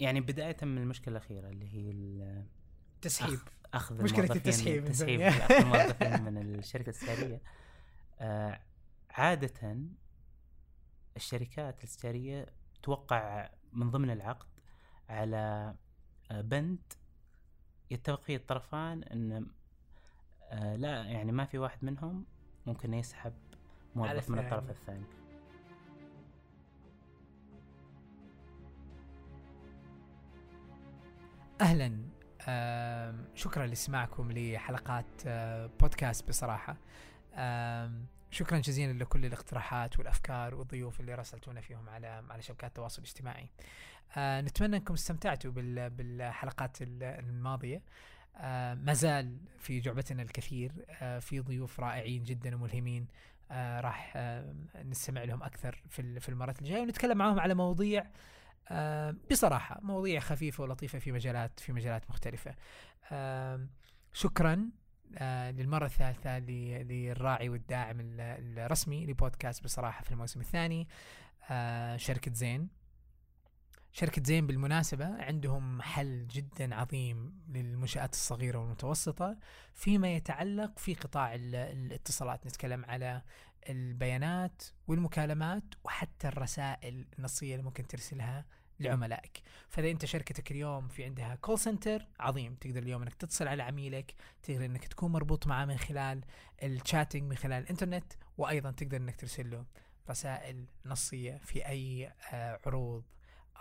يعني بداية من المشكلة الأخيرة اللي هي ال- تسحيب أخ- أخذ مشكلة الموظفين- التسحيب التسحيب. أخذ الموظفين من الشركة الاستشاريه آه عادة الشركات الاستشاريه توقع من ضمن العقد على آه، بند يتفق فيه الطرفان إن آه لا يعني ما في واحد منهم ممكن يسحب موظف من. الطرف الثاني أهلا. شكرا لاستماعكم لحلقات بودكاست بصراحة. شكرا جزيلا لكل الاقتراحات والأفكار والضيوف اللي راسلتونا فيهم على على شبكات التواصل الاجتماعي. نتمنى أنكم استمتعتوا بال- بالحلقات ال- الماضية. ما زال في جعبتنا الكثير. في ضيوف رائعين جدا وملهمين. راح نستمع لهم أكثر في ال- في المرات الجاية ونتكلم معهم على مواضيع بصراحة مواضيع خفيفة ولطيفة في مجالات في مجالات مختلفة. آم، شكرا آه، للمرة الثالثة للراعي والداعم ال- الرسمي لبودكاست بصراحة في الموسم الثاني آه، شركة زين. شركة زين بالمناسبة عندهم حل جدا عظيم للمنشآت الصغيرة والمتوسطة فيما يتعلق في قطاع ال- الاتصالات نتكلم على البيانات والمكالمات وحتى الرسائل النصية اللي ممكن ترسلها لعملائك. فإذا أنت شركتك اليوم في عندها call center عظيم تقدر اليوم إنك تتصل على عميلك تقدر إنك تكون مربوط معه من خلال ال chatting من خلال الإنترنت وأيضا تقدر إنك ترسل له رسائل نصية في أي آه، عروض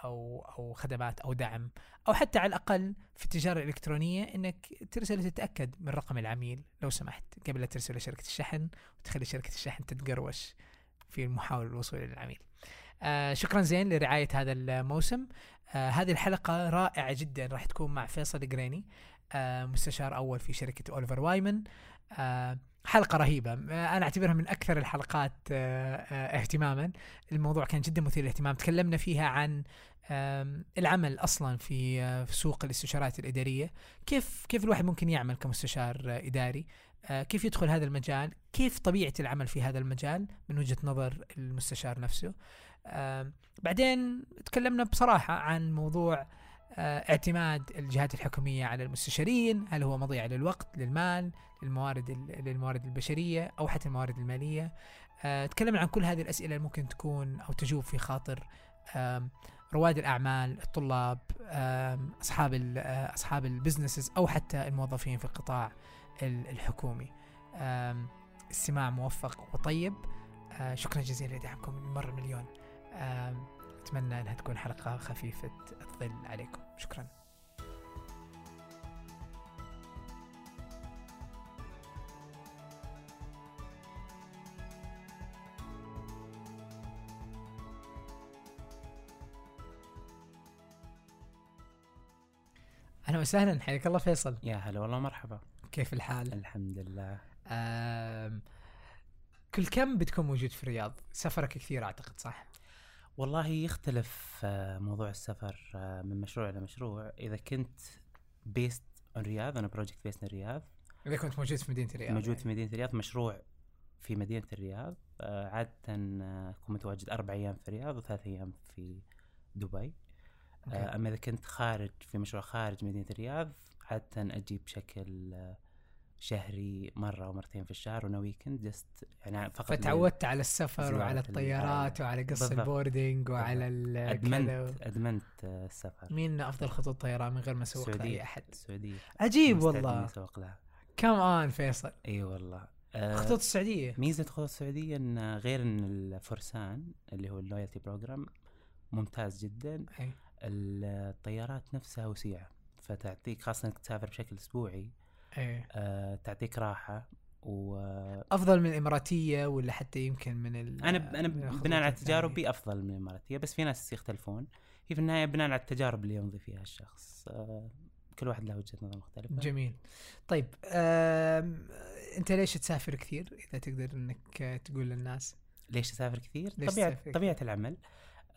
أو أو خدمات أو دعم أو حتى على الأقل في التجارة الإلكترونية إنك ترسل تتأكد من رقم العميل لو سمحت قبل لا ترسل لشركة الشحن وتخلي شركة الشحن تتقروش في محاولة الوصول للعميل آه شكرا زين لرعاية هذا الموسم. آه هذه الحلقة رائعة جدا راح تكون مع فيصل قريني آه مستشار أول في شركة أوليفر وايمن. آه حلقة رهيبة. آه أنا أعتبرها من أكثر الحلقات آه آه اهتماما. الموضوع كان جدا مثير للاهتمام. تكلمنا فيها عن العمل أصلا في في سوق الاستشارات الإدارية. كيف كيف الواحد ممكن يعمل كمستشار إداري؟ كيف يدخل هذا المجال؟ كيف طبيعة العمل في هذا المجال من وجهة نظر المستشار نفسه؟ بعدين تكلمنا بصراحة عن موضوع آه، اعتماد الجهات الحكومية على المستشارين هل هو مضيعة للوقت للمال للموارد للموارد البشرية أو حتى الموارد المالية. آه، تكلمنا عن كل هذه الأسئلة اللي ممكن تكون أو تجوب في خاطر رواد الأعمال الطلاب أصحاب آه، أصحاب البزنسز أو حتى الموظفين في القطاع ال- الحكومي. استماع موفق وطيب. شكرا جزيلا لدعمكم مرة مليون. أتمنى أنها تكون حلقة خفيفة الظل عليكم شكرا أهلا وسهلا حياك الله فيصل يا هلا والله مرحبا كيف الحال؟ الحمد لله كل كم بتكون موجود في الرياض؟ سفرك كثير أعتقد صح؟ والله يختلف آه، موضوع السفر آه، من مشروع لمشروع إذا كنت based on رياض أنا project based الرياض إذا كنت موجود في مدينة الرياض. موجود يعني. في مدينة الرياض مشروع في مدينة الرياض. آه، عادة أكون متواجد أربع أيام في الرياض وثلاث أيام في دبي. آه، أما إذا كنت خارج في مشروع خارج مدينة الرياض عادة أجي بشكل شهري مرة أو مرتين في الشهر وأنا weekend just يعني فقط فتعودت على السفر وعلى الطيارات ال- وعلى قص. ال boarding وعلى ادمنت أدمنت آه، السفر. مين أفضل خطوط طيران من غير ما أسوق. لأي أحد؟ السعوديه عجيب والله. أسوق لها. come on فيصل. إي والله. آه، خطوط السعودية. ميزة خطوط السعودية إن غير إن الفرسان اللي هو ال loyalty program ممتاز جدا. أي. الطيارات نفسها وسيعة. فتعطيك خاصة إنك تسافر بشكل أسبوعي إيه. آه، تعطيك راحة وأنا أفضل من الإماراتية ولا حتى يمكن من ال أنا من الخطوط بناء على؟ تجاربي أفضل من الإماراتية بس في ناس يختلفون. هي في النهاية بناء على التجارب اللي يمضي فيها الشخص. آه، كل واحد له وجهة نظر مختلفة. جميل. طيب آم... أنت ليش تسافر كثير؟ إذا تقدر إنك آه، تقول للناس. ليش اسافر كثير؟ ليش طبيعه تسافر طبيعة العمل.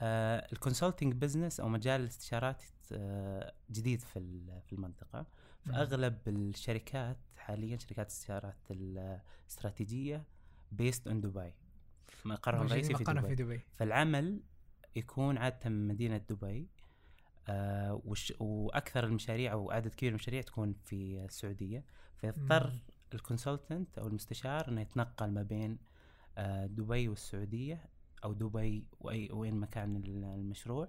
آه ال consulting business أو مجال الاستشارات آه جديد في في المنطقة. فاغلب الشركات حاليا شركات الاستشارات الاستراتيجية based on دبي مقرهم الرئيسي في دبي في دبي فالعمل يكون عادة من مدينة دبي آه وش وأكثر المشاريع أو عدد كبير من المشاريع تكون في السعودية. فيضطر. ال consultant أو المستشار إنه يتنقل ما بين آه، دبي والسعودية أو دبي واي وين مكان ال- المشروع.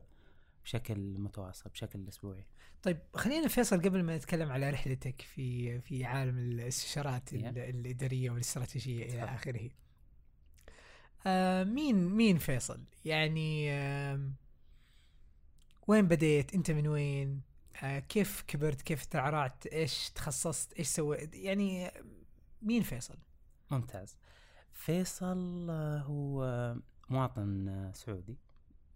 بشكل متواصل بشكل أسبوعي طيب خلينا فيصل قبل ما نتكلم على رحلتك في في عالم الاستشارات Yeah. الإدارية والاستراتيجية إلى. آخره. آه مين مين فيصل؟ يعني آم، وين بديت؟ أنت من وين؟ آه كيف كبرت؟ كيف ترعرعت؟ إيش تخصصت؟ إيش سويت؟ يعني آه، مين فيصل؟ ممتاز فيصل آه، هو مواطن آه، سعودي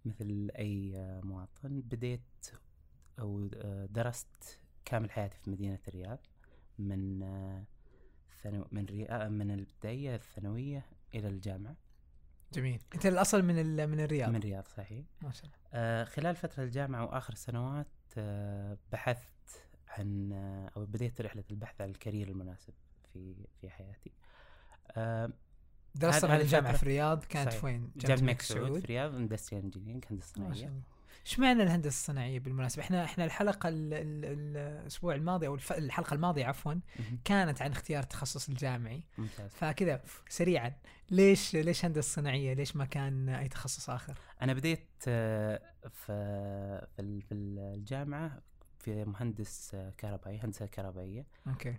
مثل آه، مواطن بديت أو آه، درست كامل حياتي في مدينة الرياض من آه، ثانو من ريا من الابتدائيه الثانوية إلى الجامعة جميل. أنت الأصل من ال- من الرياض. من الرياض صحيح ما شاء الله. آه، خلال فترة الجامعة وآخر السنوات آه، بحثت عن آه، أو بديت رحلة البحث عن ال career المناسب في في حياتي. آه، درست هذه الجامعة في الرياض كانت صحيح. وين؟ جامعة الملك سعود في الرياض industrial engineering صناعية. الله إيش معنى الهندسة الصناعيه بالمناسبة إحنا إحنا الحلقة ال ال الأسبوع الماضي أو الف الحلقة الماضية عفوا. كانت عن اختيار التخصص الجامعي ممتاز. فكذا سريعا ليش ليش هندسة صناعية ليش ما كان أي تخصص آخر أنا بديت آه، في في ال- في الجامعة في مهندس آه، كهربائي هندسة كهربائية أوكي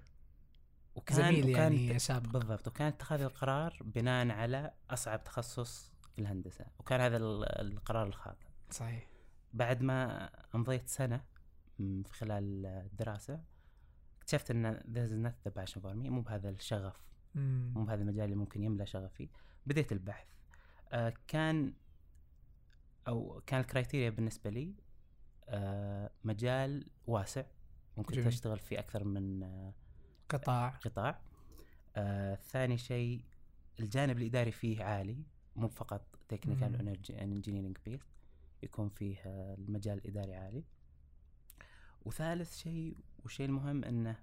وكان زميل وكان يعني سابق. بالضبط وكان اتخاذ القرار بناء على أصعب تخصص في الهندسة وكان هذا ال- القرار الخاطئ. صحيح. بعد ما امضيت سنة في خلال الدراسة اكتشفت أن is not the passion for me مو بهذا الشغف مو. بهذا المجال اللي ممكن يملى شغفي. بديت البحث. آه كان أو كان ال criteria بالنسبة لي آه مجال واسع ممكن جميل. تشتغل في أكثر من آه قطاع. قطاع. آه ثاني شيء الجانب الإداري فيه عالي مو فقط. technical engineering base يكون فيه آه المجال الإداري عالي. وثالث شيء والشيء المهم إنه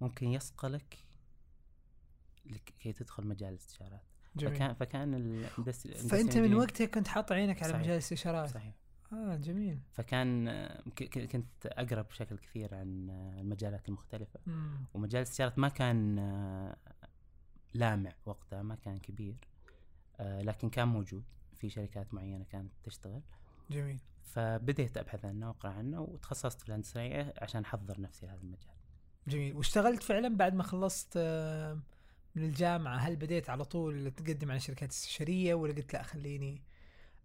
ممكن يصقلك لكي تدخل مجال الاستشارات. جميل. فكان فكان فأنت من وقتها كنت حاط عينك على صحيح. مجال الاستشارات. صحيح. آه جميل. فكان آه، كنت أقرأ بشكل كثير عن آه، المجالات المختلفة. مم. ومجال الاستشارات ما كان آه، لامع وقتها ما كان كبير لكن كان موجود في شركات معينة كانت تشتغل. جميل. فبديت أبحث عنه وأقرأ عنه وتخصصت في الهندسة الصناعية عشان أحضر نفسي لهذا المجال. جميل. واشتغلت فعلا بعد ما خلصت من الجامعة؟ هل بديت على طول تقدم على شركات استشارية ولا قلت لا خليني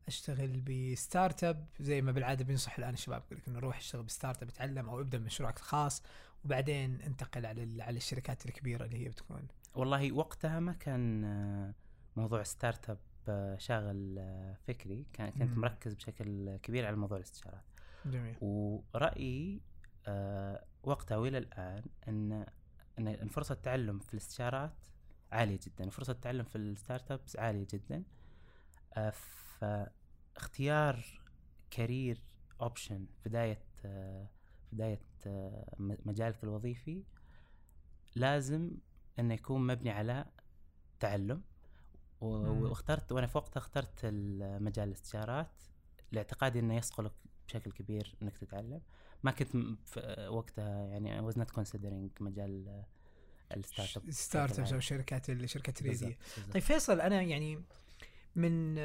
أشتغل ب startup. زي ما بالعادة بينصح الآن الشباب يقول لك إنه روح اشتغل ب startup اتعلم أو ابدأ مشروعك الخاص وبعدين انتقل على على الشركات الكبيرة اللي هي بتكون. والله وقتها ما كان آه، موضوع startup آه، شاغل آه، فكري. كان كنت. مركز بشكل كبير على موضوع الاستشارات. جميل. ورأيي آه، وقتها وإلى الآن ان إن فرصة التعلم في الاستشارات عالية جدا وفرصة التعلم في ال startups عالية جدا. فاختيار career option بداية بداية مجالك الوظيفي لازم إنه يكون مبني على تعلم. واخترت وأنا في وقتها اخترت ال- مجال الاستشارات لاعتقادي إنه يصقلك بشكل كبير إنك تتعلم ما كنت وقتها يعني I was not considering مجال ال startup startups أو شركات الشركات بالضبط. طيب فيصل أنا يعني من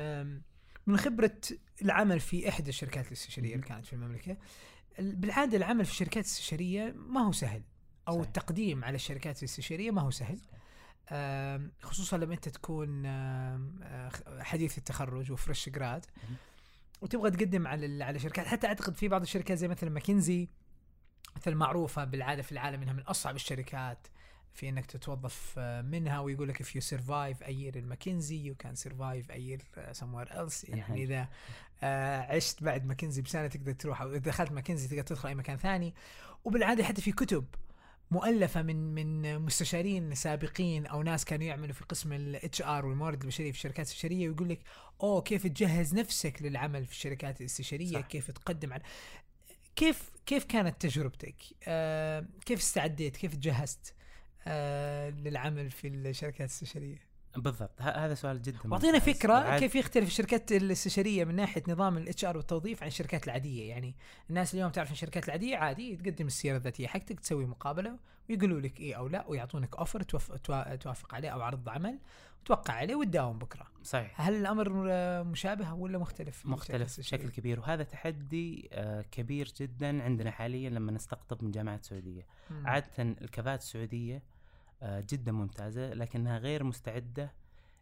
من خبرة العمل في إحدى الشركات الاستشارية اللي. كانت في المملكة ال- بالعادة العمل في الشركات الاستشارية ما هو سهل أو صحيح. التقديم على الشركات الاستشارية ما هو سهل آم، خصوصا لما أنت تكون آه، حديث التخرج وفريش جراد. وتبغى تقدم على على شركات حتى أعتقد في بعض الشركات زي مثلا ماكنزي مثل معروفة بالعادة في العالم إنها من أصعب الشركات في إنك تتوظف آه، منها ويقول لك if you survive a year in McKinsey you can survive a year uh, somewhere else يعني. إذا آه، عشت بعد ماكنزي بسنة تقدر تروح أو إذا دخلت ماكنزي تقدر تدخل أي مكان ثاني وبالعادة حتى في كتب مؤلفة من من مستشارين سابقين أو ناس كانوا يعملوا في قسم ال HR والموارد البشرية في الشركات الاستشاريه ويقول لك أوه كيف تجهز نفسك للعمل في الشركات الاستشاريه صح. كيف تقدم على كيف كيف كانت تجربتك؟ آه كيف استعديت؟ كيف تجهزت آه للعمل في الشركات الاستشاريه؟ بالضبط هذا سؤال جدا واعطينا. فكرة كيف يختلف الشركات الاستشاريه من ناحية نظام ال HR والتوظيف عن الشركات العادية يعني الناس اليوم تعرف الشركات العادية عادي تقدم السيره الذاتية حقتك تسوي مقابلة ويقولوا لك إيه أو لا ويعطونك offer توف... توا- توافق عليه أو عرض عمل وتوقع عليه وتداوم بكرة صحيح هل الأمر آه، مشابه ولا مختلف مختلف؟ بشكل كبير وهذا تحدي آه، كبير جدا عندنا حاليا لما نستقطب من جامعات سعودية. عاده الكفاءات السعودية آه، جدا ممتازة لكنها غير مستعدة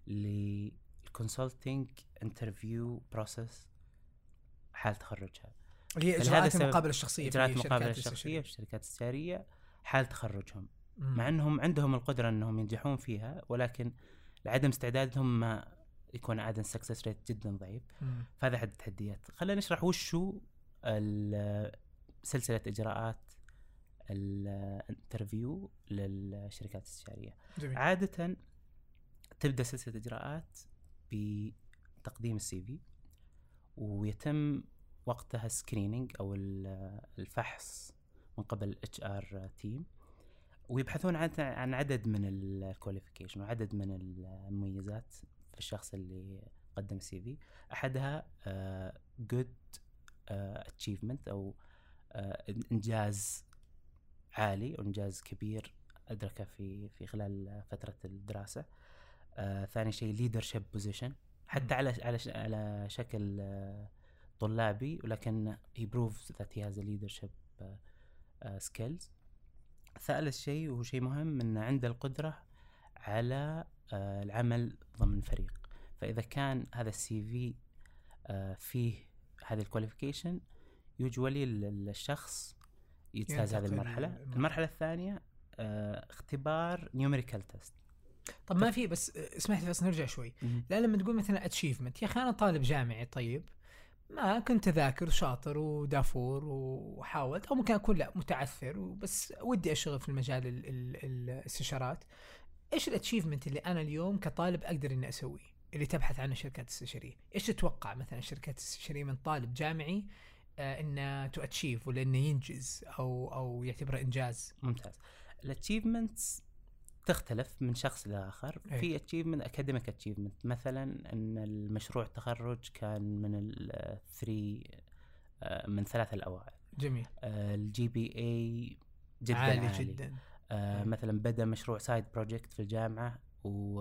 لل consulting interview process حال تخرجها هي اجراءات المقابله الشخصية إجراءات المقابله الشخصية. في الشركات الاستشاريه حال تخرجهم مم. مع إنهم عندهم القدرة إنهم ينجحون فيها ولكن لعدم استعدادهم ما يكون عاده success rate جدا ضعيف مم. فهذا احد التحديات خلينا نشرح ال- سلسلة إجراءات ال interview للشركات الاستشاريه جميل. عادة تبدأ سلسلة إجراءات بتقديم ال CV ويتم وقتها screening أو ال- الفحص من قبل ال HR team ويبحثون عن عدد من ال qualification وعدد من المميزات في الشخص اللي قدم ال CV. أحدها good achievement أو آه، إنجاز عالي أو إنجاز كبير أدركه في في خلال فترة الدراسة. آه، ثاني شيء leadership position حتى على على على شكل آه، طلابي ولكن he proves that he has a leadership آه، آه، skills. ثالث شيء وهو شيء مهم انه عنده القدرة على آه، العمل ضمن فريق. فإذا كان هذا ال CV فيه هذه ال qualification usually الشخص يجتاز هذه ينتقل المرحلة. المرحلة. المرحلة الثانية آه، اختبار numerical test طب ما في بس اسمح لي بس نرجع شوي. لا لما تقول مثلا achievement يا أخي أنا طالب جامعي طيب. ما كنت أذاكر شاطر ودافور وحاولت أو ممكن أكون لا متعثر وبس ودي أشتغل في المجال ال- ال- الاستشارات. إيش ال achievement اللي أنا اليوم كطالب أقدر إني أسويه؟ اللي تبحث عنه الشركات الاستشارية. إيش تتوقع مثلا الشركات الاستشارية من طالب جامعي إنه to achieve ولا انه ينجز أو أو يعتبره إنجاز. ممتاز. ال achievements تختلف من شخص لآخر. أي. في achievement academic achievement مثلا إن المشروع التخرج كان من ال three من ثلاثة الأوائل. جميل. ال GPA جدا عالي, عالي, جدا. آه أي. مثلا بدأ مشروع side project في الجامعة و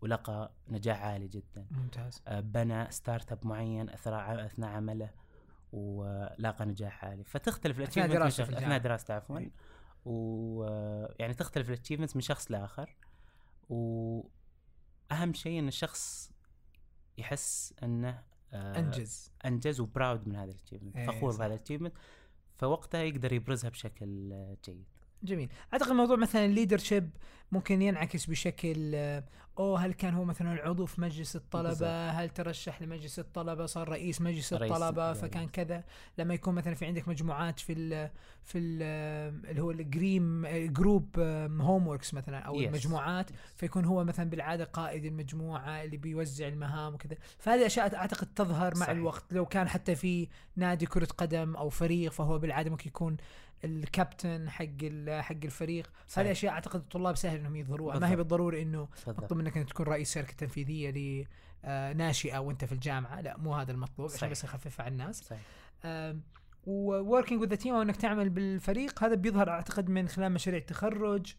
ولقى نجاح عالي جدا. ممتاز. آه، بنى startup معين اثناء أثناء عمله. ولاقى نجاح عالي فتختلف ال achievement أثناء. دراسته عفوا أي. ويعني تختلف ال achievements من شخص لآخر واهم شيء إن الشخص يحس إنه آه، أنجز أنجز و proud من هذا ال achievement إيه، فخور. بهذا ال achievement فوقتها يقدر يبرزها بشكل آه، جيد جميل أعتقد موضوع مثلا ال leadership ممكن ينعكس بشكل آه، أوه هل كان هو مثلا عضو في مجلس الطلبة بالضبط. هل ترشح لمجلس الطلبة صار رئيس مجلس رئيس الطلبة الدولة. فكان كذا لما يكون مثلا في عندك مجموعات في ال في ال اللي هو ال group group homeworks مثلا أو Yes. المجموعات فيكون هو مثلا بالعادة قائد المجموعة اللي بيوزع المهام وكذا فهذه اشياء أعتقد تظهر مع صحيح. الوقت لو كان حتى في نادي كرة قدم أو فريق فهو بالعادة ممكن يكون الكابتن حق حق الفريق هذه. أشياء أعتقد الطلاب سهل إنهم يظهروها ما هي. بالضروري إنه مطلوب منك ان تكون رئيس شركة تنفيذية لناشئه وأنت في الجامعة لا مو هذا المطلوب عشان. بس يخففها على الناس working with team أو إنك تعمل بالفريق هذا بيظهر أعتقد من خلال مشاريع التخرج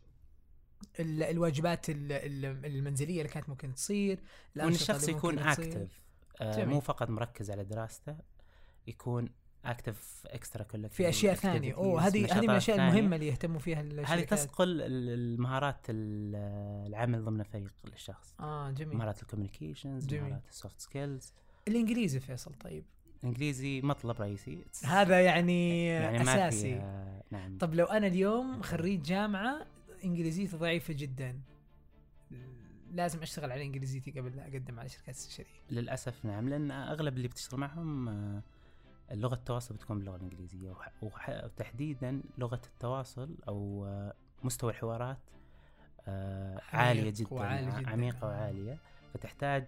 ال- الواجبات ال- ال- المنزلية اللي كانت ممكن تصير وإن الشخص يكون. اكتف آه. مو فقط مركز على دراسته يكون active extracurricular في أشياء ثانية. أوه هذه هذه من الأشياء المهمة اللي يهتموا فيها هذه تصقل ال- المهارات ال- العمل ضمن فريق للشخص آه جميل. مهارات ال communications. مهارات ال soft skills الإنجليزي فيصل طيب. الإنجليزي مطلب رئيسي. هذا يعني, يعني أساسي. فيها نعم. طب لو أنا اليوم خريج جامعة إنجليزيتي ضعيفة جدا. لازم أشتغل على إنجليزيتي قبل لا أقدم على شركات استشاريه للأسف نعم. لأن أغلب اللي بتشتغل معهم لغة التواصل بتكون وح- وح- وتحديدا لغة التواصل آه، مستوى الحوارات آه، عميق جدا وعالي جداً. عميقة آه. وعالية. فتحتاج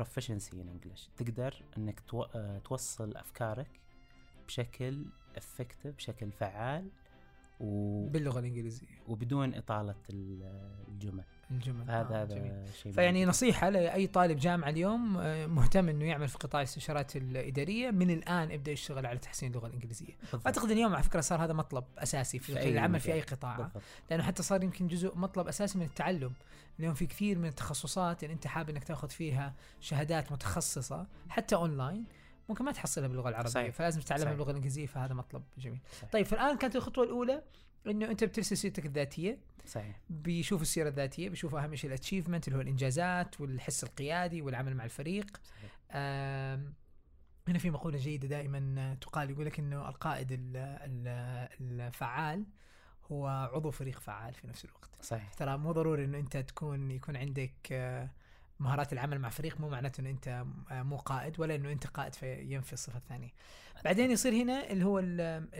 proficiency in English. تقدر إنك آه، توصل أفكارك بشكل effective بشكل فعال و... باللغة الإنجليزية. وبدون إطالة ال- الجمل. الجمل هذا آه، جميل. هذا شيء فيعني مهم. نصيحة لأي طالب جامعة اليوم آه، مهتم إنه يعمل في قطاع الاستشارات الإدارية من الآن ابدأ يشتغل على تحسين اللغة الإنجليزية. بالضبط. أعتقد اليوم على فكرة صار هذا مطلب أساسي في, في العمل في. أي قطاع بالضبط لأنه حتى صار يمكن جزء مطلب أساسي من التعلم اليوم في كثير من التخصصات اللي أنت حابب إنك تأخذ فيها شهادات متخصصة حتى أونلاين ممكن ما تحصلها باللغة العربية صحيح. فلازم تتعلمها صحيح. باللغة الإنجليزية فهذا مطلب جميل. صحيح. طيب فالآن كانت الخطوة الأولى إنه أنت بترسل سيرتك الذاتية صحيح بيشوفوا السيرة الذاتية بيشوفوا أهم شيء ال achievement اللي هو الإنجازات والحس القيادي والعمل مع الفريق صحيح آم، هنا في مقولة جيدة دائما تقال يقول لك إنه القائد ال- ال- الفعال هو عضو فريق فعال في نفس الوقت صحيح ترى مو ضروري إنه أنت تكون يكون عندك آه، مهارات العمل مع فريق مو معناته إنه أنت مو قائد ولا إنه أنت قائد فينفي الصفة الثانية بعدين يصير هنا اللي هو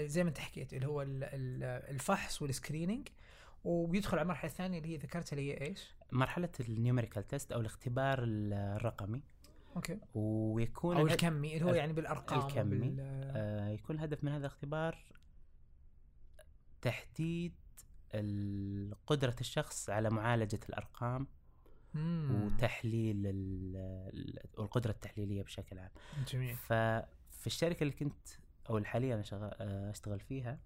زي ما أنت حكيت اللي هو ال- ال- الفحص وال screening وبيدخل على المرحله الثانية اللي هي ذكرتها اللي هي إيش؟ مرحلة ال numerical test أو الاختبار الرقمي okay ويكون أو الكمي اللي هو يعني بالأرقام الكمي. وبال- آه، يكون الهدف من هذا الاختبار تحديد قدرة الشخص على معالجة الأرقام مم. وتحليل ال- ال- والقدرة التحليلية بشكل عام. جميل. ففي الشركة اللي كنت أو اللي حاليا أشغل, آه، أشتغل فيها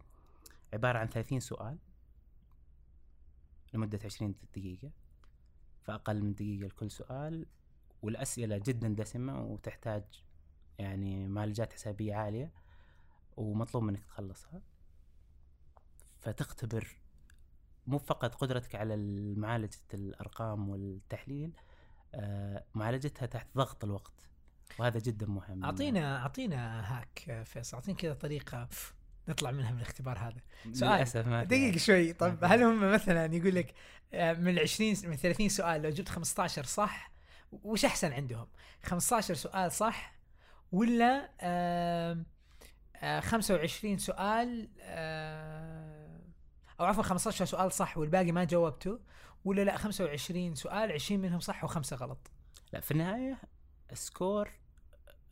عبارة عن 30 سؤال لمدة 20 دقيقة. فأقل من دقيقة لكل سؤال والأسئلة جدا دسمة وتحتاج يعني معالجات حسابية عالية ومطلوب منك تخلصها. فتختبر مو فقط قدرتك على معالجة الأرقام والتحليل آه، معالجتها تحت ضغط الوقت وهذا جدا مهم. أعطينا أعطينا هاك فيصل اعطينا كذا طريقة فنطلع منها من الاختبار هذا. سؤال. للأسف ما في دقيقة شوي. طب في. هل هم مثلا يقول لك آه، من 20 من 30 سؤال لو جبت 15 صح وش أحسن عندهم؟ 15 سؤال صح ولا آم، آه 25 سؤال أو عفوا 15 سؤال صح والباقي ما جاوبته ولا لا 25 سؤال 20 منهم صح وخمسة غلط. لا في النهاية ال score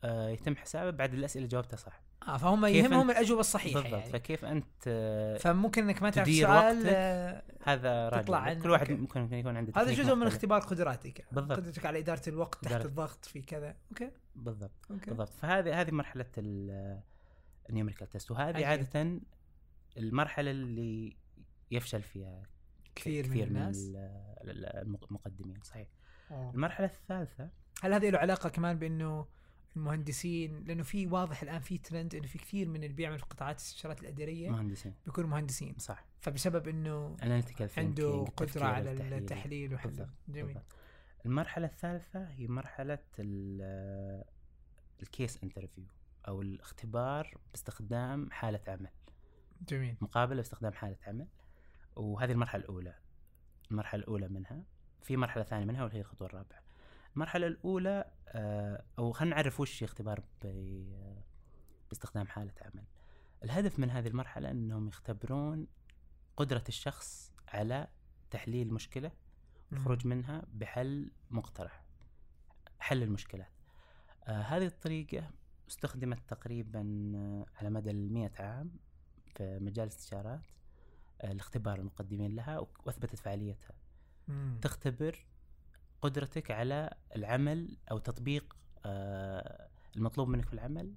آه، يتم حسابه بعد الأسئلة اللي جاوبتها صح. آه فهم يهمهم الأجوبة الصحيحة بالضبط. يعني. فكيف أنت آه، فممكن إنك ما تعرف تدير سؤال وقتك؟ آه، هذا راجع تطلع كل واحد okay. ممكن يكون عنده هذا جزء من مختلف. اختبار قدراتك بالضبط. قدرتك على إدارة الوقت تحت. الضغط في كذا. okay. بالضبط. okay. بالضبط. فهذه هذه مرحلة ال numerical test. وهذه okay. عادة المرحلة اللي يفشل فيها كثير من كثير من, الناس. ال- ال- المقدمين صحيح. أوه. المرحلة الثالثة. هل هذه له علاقة كمان بأنه المهندسين لأنه في واضح الآن في ترند إنه في كثير من اللي بيعمل في قطاعات الاستشارات الإدارية مهندسين. بيكونوا مهندسين. صح. فبسبب إنه عنده قدرة على التحليل وحل. جميل. بالضبط. المرحلة الثالثة هي مرحلة ال- الكيس انترفيو أو الاختبار باستخدام حالة عمل. جميل. مقابلة باستخدام حالة عمل. وهذه المرحلة الأولى. المرحلة الأولى منها في مرحلة ثانية منها وهي الخطوة الرابعة. المرحلة الأولى آه، أو خلينا نعرف وش اختبار باستخدام حالة عمل. الهدف من هذه المرحلة أنهم يختبرون قدرة الشخص على تحليل مشكلة الخروج منها بحل مقترح حل المشكلات. آه هذه الطريقة استخدمت تقريبا على مدى المئة عام في مجال الاستشارات. آه، لاختبار المقدمين لها وأثبتت فعاليتها. مم. تختبر قدرتك على العمل أو تطبيق آه، المطلوب منك في العمل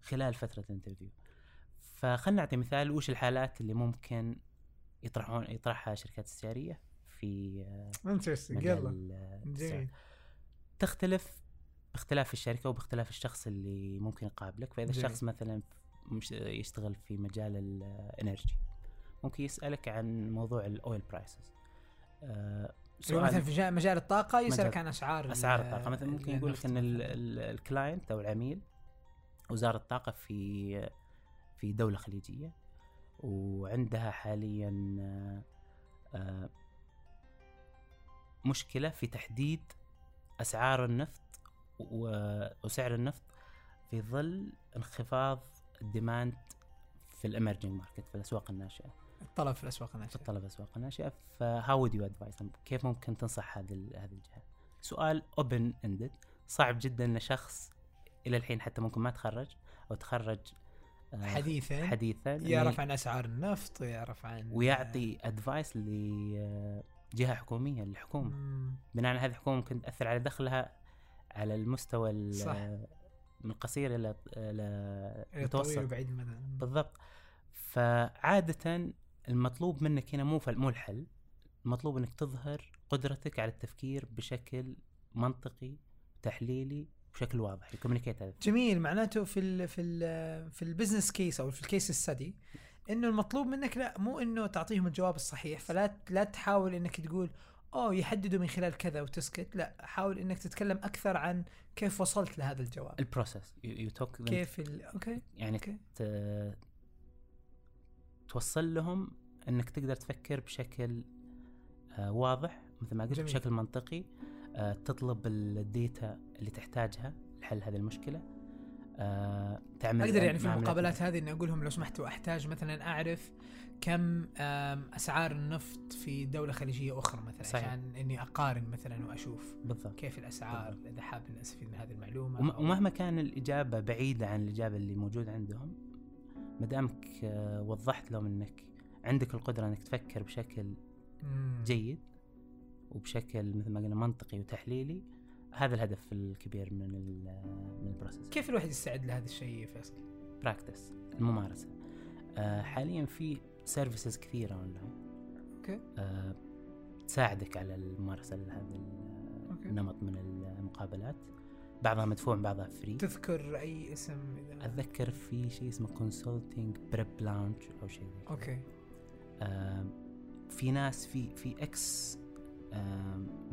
خلال فترة ال interview. فخلنا نعطي مثال وش الحالات اللي ممكن يطرحون يطرحها شركات استشاريه في آه، interesting مجال يلا. تختلف باختلاف الشركة وباختلاف الشخص اللي ممكن يقابلك. فإذا جميل. الشخص مثلا مش يشتغل في مجال ال energy ممكن يسألك عن موضوع ال oil prices لو مثلا في جا- مجال الطاقة يسألك عن أسعار أسعار الطاقة. مثلا ممكن يقول لك إن. ال client أو العميل وزارة الطاقة في في دولة خليجية وعندها حاليا آه، آه، مشكلة في تحديد أسعار النفط وسعر النفط في ظل انخفاض ال demand في ال emerging market في الأسواق الناشئة. الطلب في الأسواق في الناشئه الطلب الأسواق الناشئة. ف how you advise them كيف ممكن تنصح هذه هذه الجهة؟ سؤال open ended صعب جدا ان شخص إلى الحين حتى ممكن ما تخرج أو تخرج آه، حديثا. حديثا. يعرف إنه- عن أسعار النفط ويعرف عن ويعطي advice لجهه حكومية للحكومة. مم. بناء على هذه الحكومة ممكن تأثر على دخلها على المستوى ال- صح. من القصير إلى إلى إلى طويل المتوسط وبعيد المدى بالضبط. فعادة المطلوب منك هنا مو مو الحل. المطلوب إنك تظهر قدرتك على التفكير بشكل منطقي تحليلي بشكل واضح ي communicate هذا جميل. معناته في ال في ال في ال business case أو في ال case study إنه المطلوب منك لا مو إنه تعطيهم الجواب الصحيح. فلا لا تحاول إنك تقول أوه يحددوا من خلال كذا وتسكت. لا حاول إنك تتكلم أكثر عن كيف وصلت لهذا الجواب. ال process you took كيف ال... okay يعني ت- توصل لهم إنك تقدر تفكر بشكل آه، واضح مثل ما قلت جميل. بشكل منطقي آه، تطلب الديتا اللي تحتاجها لحل هذه المشكلة آه، تعمل أقدر يعني في المقابلات هذه إني أقول لهم لو سمحتوا أحتاج مثلا أعرف كم أسعار النفط في دولة خليجية أخرى مثلا صحيح. عشان إني أقارن مثلا وأشوف بالضبط كيف الأسعار إذا حاب أستفيد من هذه المعلومة أو- ومهما كان الإجابة بعيدة عن الإجابة اللي موجود عندهم ما دامك آه، وضحت لهم أنك عندك القدرة أنك تفكر بشكل. جيد وبشكل مثل ما قلنا منطقي وتحليلي. هذا الهدف الكبير من من ال process. كيف الواحد يستعد لهذا الشيء فيصل؟ practice الممارسة. آه، حاليا في services كثيرة online okay. آه، تساعدك على الممارسة لهذا النمط من المقابلات. بعضها مدفوع بعضها free تذكر أي اسم إذا؟ أتذكر في شيء اسمه consulting PrepLounge أو شيء زي. okay. في ناس في في ex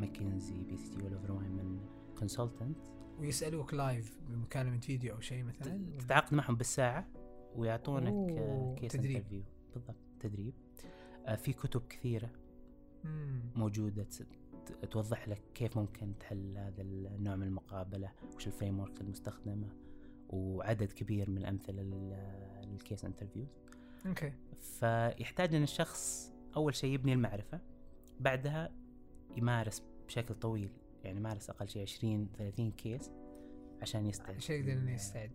McKinsey BCG ولا من consultant ويسألوك live بمكالمه فيديو أو شيء مثلا. تتعاقد معهم بالساعة ويعطونك case تدريب. interview بالضبط تدريب. آه، في كتب كثيرة مم. موجودة توضح لك كيف ممكن تحل هذا النوع من المقابلة؟ وش ال framework المستخدمة؟ وعدد كبير من الأمثلة لل- لل case interviews okay. فيحتاج إن الشخص أول شيء يبني المعرفة بعدها يمارس بشكل طويل يعني يمارس أقل شيء 20 30 case عشان يستعد. عشان يقدر إنه يستعد.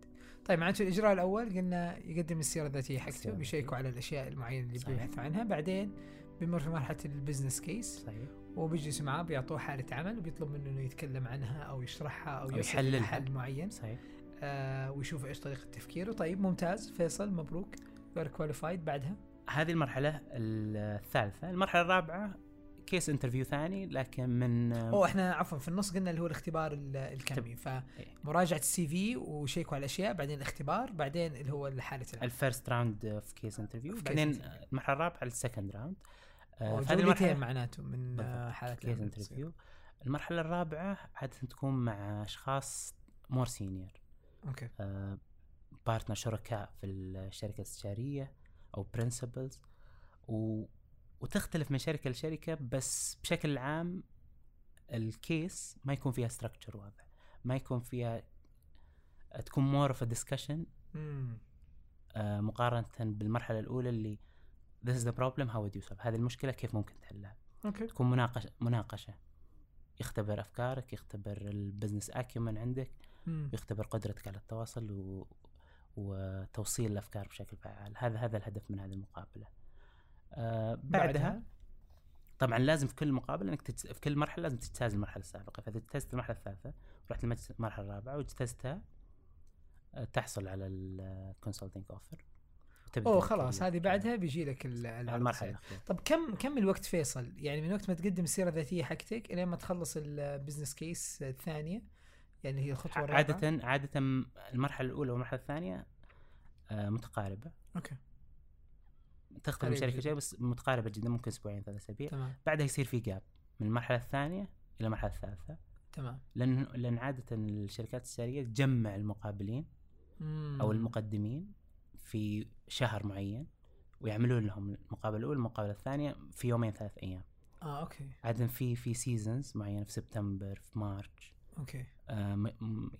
طيب معناته الإجراء الأول قلنا يقدم السيره الذاتية حقته بي check وا. على الأشياء المعينة اللي. بيبحثوا عنها بعدين بيمر في مرحلة ال business case صحيح. وبيجلسوا معاه بيعطوه حالة عمل وبيطلب منه إنه يتكلم عنها أو يشرحها أو, أو. لحل معين. صحيح. آه ويشوف إيش طريقة تفكيره. طيب ممتاز. فيصل مبروك. you're qualified بعدها؟ هذه المرحلة الثالثة. المرحلة الرابعة case interview ثاني لكن من اوه إحنا عفوا في النص قلنا اللي هو الاختبار ال- الكمي. فمراجعه ال CV و check وا على الأشياء بعدين الاختبار بعدين اللي هو حاله ال first round في case interview في بعدين. المرحلة الرابعة ال second round أوه، في هذه جولتين المرحله معناته من آه، حالات case. interview المرحلة الرابعة عادة تكون مع أشخاص more senior okay. partner شركاء في الشركة الاستشاريه أو principals و... وتختلف من شركة لشركة بس بشكل عام ال case ما يكون فيها structure واضح. ما يكون فيها تكون more of discussion مقارنة بالمرحلة الأولى اللي this is the problem how would you solve? هذه المشكلة كيف ممكن تحلها؟ okay. تكون مناقشه مناقشة. يختبر أفكارك يختبر ال business acumen عندك مم. يختبر قدرتك على التواصل و... وتوصيل الأفكار بشكل فعال. هذا هذا الهدف من هذه المقابلة. آه بعدها طبعا لازم في كل مقابلة إنك تتس... في كل مرحلة لازم تجتاز المرحلة السابقة. فإذا اجتزت المرحلة الثالثة ورحت المرحلة الرابعة واجتزتها آه، تحصل على ال consulting offer أوه خلاص هذه بعدها بيجي لك المرحلة. طب كم كم الوقت فيصل؟ يعني من وقت ما تقدم السيرة الذاتية حقتك الين ما تخلص ال business case الثانية يعني هي الخطوة الرابعة. عادة عادة المرحلة الأولى والمرحلة الثانية آه، متقاربة. okay. تختلف من جداً. شيء بس متقاربة جدا ممكن أسبوعين ثلاث أسابيع. تمام. بعدها يصير في gap من المرحلة الثانية إلى المرحلة الثالثة. تمام. لأن لأن عادة الشركات الاستشارية تجمع المقابلين مم. أو المقدمين. في شهر معين ويعملون لهم المقابلة الأولى المقابلة الثانية في يومين ثلاث أيام. آه okay. عادة في في seasons معينة في سبتمبر في March. Okay. آه،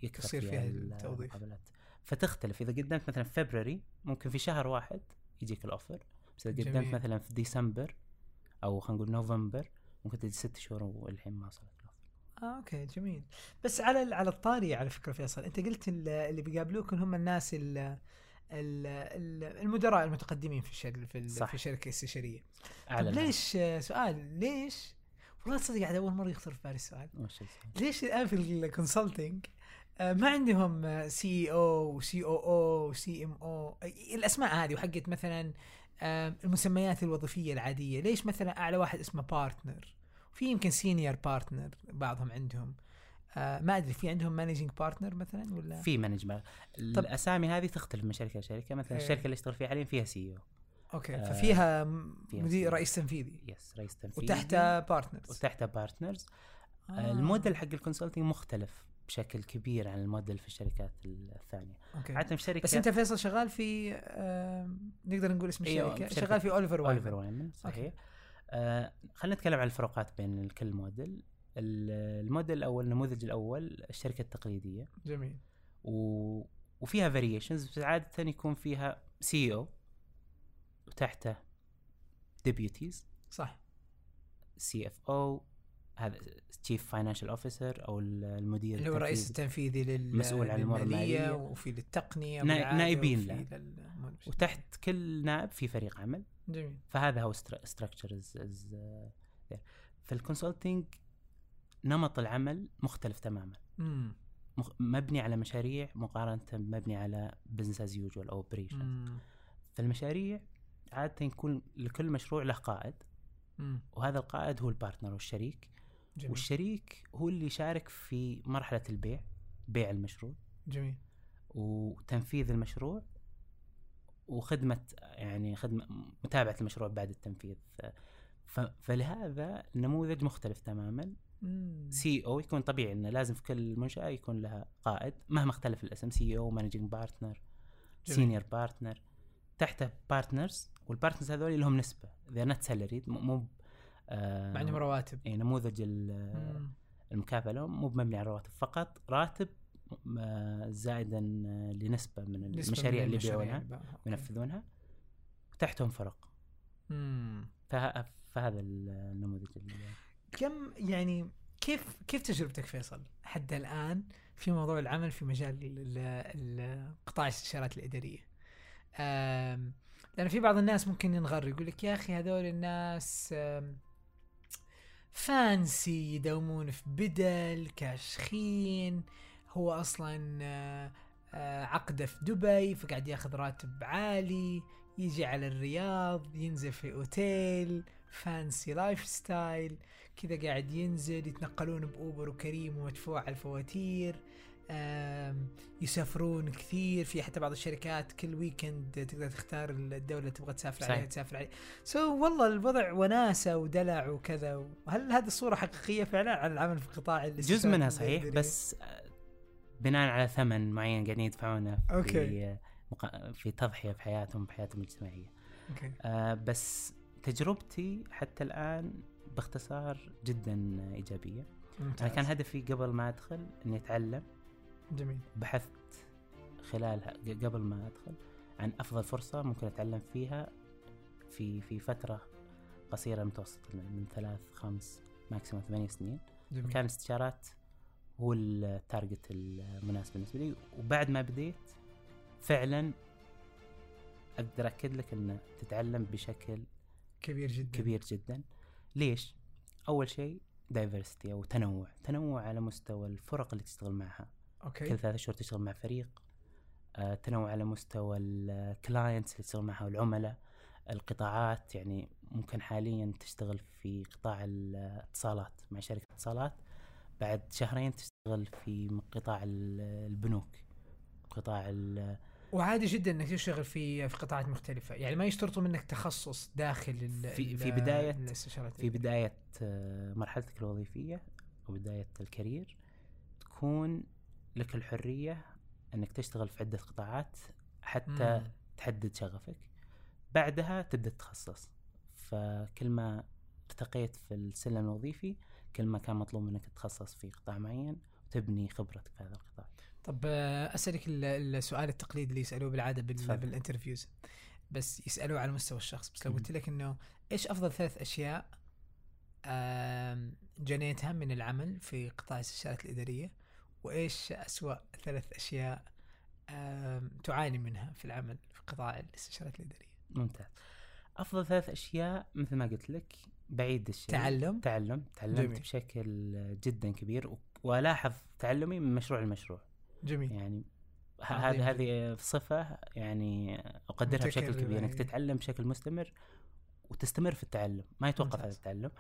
يكثر يصير فيها, فيها ال- التوظيف. المقابلات. فتختلف. إذا قدمت مثلا في فبراير ممكن في شهر واحد يجيك ال offer بس إذا قدمت. مثلا في ديسمبر أو خلينا نقول نوفمبر ممكن تجي ست شهور والحين ما وصلت ال offer آه okay جميل. بس على على الطاري على فكرة فيصل أنت قلت ال- اللي بيقابلوك هم الناس ال- ال- ال- المدراء المتقدمين في الشركة في, صح. في الشركة الاستشاريه طب ليش آه، سؤال ليش؟ والله تصدق قاعد أول مرة يخطر في بالي السؤال؟ ليش الآن في ال consulting ما عندهم CEO و CO أو و CMO الأسماء هذه وحقت مثلا آه، المسميات الوظيفية العادية ليش مثلا أعلى واحد اسمه partner في يمكن senior partner بعضهم عندهم. آه، ما أدري في عندهم managing partner مثلا ولا؟ في management الأسامي هذه تختلف من شركة لشركة. مثلا إيه. الشركة اللي اشتغل فيها حاليا فيها CEO okay آه، ففيها مدير. رئيس تنفيذي. yes رئيس تنفيذي. وتحته partners وتحته partners آه. الموديل حق ال consulting مختلف بشكل كبير عن الموديل في الشركات الثانية. okay. عادة في شركة بس أنت فيصل شغال في آه، نقدر نقول اسم أيوة، الشركة؟ شركة شغال في اوليفر وايفر Oliver Wyman صحيح. آه خلينا نتكلم عن الفروقات بين كل model. ال model الأول النموذج الأول الشركة التقليدية. جميل. و... وفيها variations بس عادة يكون فيها CEO وتحته deputies صح. CFO هذا chief financial officer أو ال- المدير اللي هو الرئيس التنفيذي. التنفيذي لل مسؤول عن الأمور للمالية المالية. وفي للتقنية نائبين له. وتحت كل نائب في فريق عمل. جميل. فهذا هو structure في ال consulting نمط العمل مختلف تماما. مخ... مبني على مشاريع مقارنة مبني على business as usual أو operation امم في المشاريع عادة يكون لكل مشروع له قائد. وهذا القائد هو ال partner والشريك جميل. والشريك هو اللي يشارك في مرحلة البيع بيع المشروع. جميل. وتنفيذ المشروع. وخدمة يعني خدمة متابعة المشروع بعد التنفيذ. فلهذا النموذج مختلف تماما. CEO يكون طبيعي إنه لازم في كل منشأة يكون لها قائد مهما اختلف الاسم CEO managing partner. Senior partner تحته partners وال partners هذول لهم نسبة they're not salaried مو آه مع عندهم رواتب إيه، نموذج. المكافأة لهم مو مبني على رواتب فقط راتب آه، زائدا آه، لنسبة من المشاريع اللي يبيعونها. وينفذونها وتحتهم فرق. فه- فهذا النموذج اللي كم يعني كيف كيف تجربتك فيصل حتى الآن في موضوع العمل في مجال ال- ال- قطاع الاستشارات الإدارية؟ لأن في بعض الناس ممكن ينغر يقول لك يا أخي هذول الناس fancy يداومون في بدل كاشخين هو أصلا آه، آه، عقده في دبي فقاعد ياخذ راتب عالي يجي على الرياض ينزل في أوتيل. Fancy lifestyle كذا قاعد ينزل يتنقلون بأوبر وكريم ومدفوع على الفواتير يسافرون كثير في حتى بعض الشركات كل weekend تقدر تختار الدولة اللي تبغى تسافر صحيح. عليها تسافر عليها so so, والله الوضع وناسة ودلع وكذا هل هذه الصورة حقيقية فعلا على العمل في قطاع جزء منها صحيح الإدارية؟ بس آه، بناء على ثمن معين قاعدين يدفعونه في okay. آه، في تضحية في حياتهم في حياتهم الاجتماعية okay آه بس تجربتي حتى الآن باختصار جدا إيجابية. أنا ممتاز كان هدفي قبل ما أدخل إني أتعلم. جميل. بحثت خلالها قبل ما أدخل عن أفضل فرصة ممكن أتعلم فيها في في فترة قصيرة متوسطة من من ثلاث خمس maximum ثمانية سنين. جميل. كان استشارات هو ال target المناسب بالنسبة لي. وبعد ما بديت فعلا أقدر أكد لك ان تتعلم بشكل كبير جدا. كبير جدا. ليش؟ أول شيء diversity أو تنوع. تنوع على مستوى الفرق اللي تشتغل معها. كل okay ثلاثة شهور تشتغل مع فريق. آه، تنوع على مستوى ال clients اللي تشتغل معها والعملاء. القطاعات يعني ممكن حاليا تشتغل في قطاع الاتصالات مع شركة اتصالات. بعد شهرين تشتغل في قطاع ال- البنوك قطاع وعادي جدا إنك تشتغل في في قطاعات مختلفة. يعني ما يشترطوا منك تخصص داخل ال في- في بداية- الاستشارات. في بداية آه، مرحلتك الوظيفية أو بداية ال career تكون لك الحرية أنك تشتغل في عدة قطاعات حتى مم. تحدد شغفك. بعدها تبدأ تتخصص. فكل ما ارتقيت في السلم الوظيفي كل ما كان مطلوب منك تتخصص في قطاع معين وتبني خبرتك في هذا القطاع. طب آه، أسألك ال- السؤال التقليدي اللي يسألوه بالعادة. بال interviews. بس يسألوه على مستوى الشخص. بس لو. قلت لك إنه إيش أفضل ثلاث أشياء جنيتها من العمل في قطاع الإستشارات الإدارية وإيش أسوأ ثلاث أشياء تعاني منها في العمل في قطاع الإستشارات الإدارية؟ ممتاز. أفضل ثلاث أشياء مثل ما قلت لك بعيد الشيء. تعلم. تعلم. تعلمت جميل. بشكل جدا كبير وألاحظ تعلمي من مشروع لمشروع. جميل. يعني هذه هذه صفة يعني اقدرها بشكل كبير انك يعني. تتعلم بشكل مستمر وتستمر في التعلم ما يتوقف. هذا التعلم.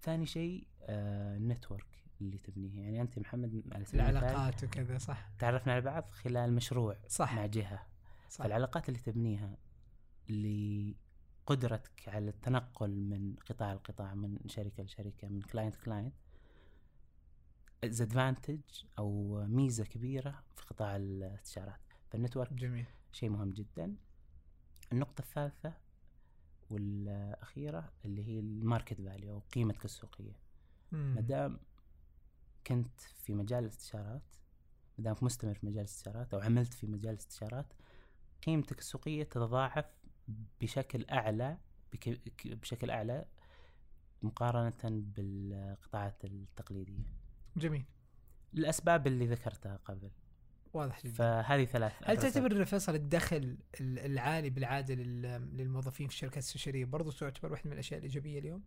ثاني شيء آه ال network اللي تبنيه. يعني أنت محمد على سبيل المثال العلاقات وكذا صح. تعرفنا على بعض خلال مشروع صح. مع جهة. صح. فالعلاقات اللي تبنيها لقدرتك على التنقل من قطاع لقطاع من شركة لشركة من client client advantage أو ميزة كبيرة في قطاع الاستشارات. فال network جميل. شيء مهم جدا. النقطة الثالثة والأخيرة اللي هي ال market value أو قيمتك السوقية مم. ما دام كنت في مجال الاستشارات ما دامك مستمر في مجال الاستشارات أو عملت في مجال الاستشارات قيمتك السوقية تتضاعف بشكل أعلى بشكل أعلى مقارنة بالقطاعات التقليدية. جميل. الأسباب اللي ذكرتها قبل. واضح جدا. فهذه ثلاث هل تعتبر فيصل الدخل ال- العالي بالعادة لل- للموظفين في الشركات الاستشاريه برضو تعتبر واحدة من الأشياء الإيجابية اليوم؟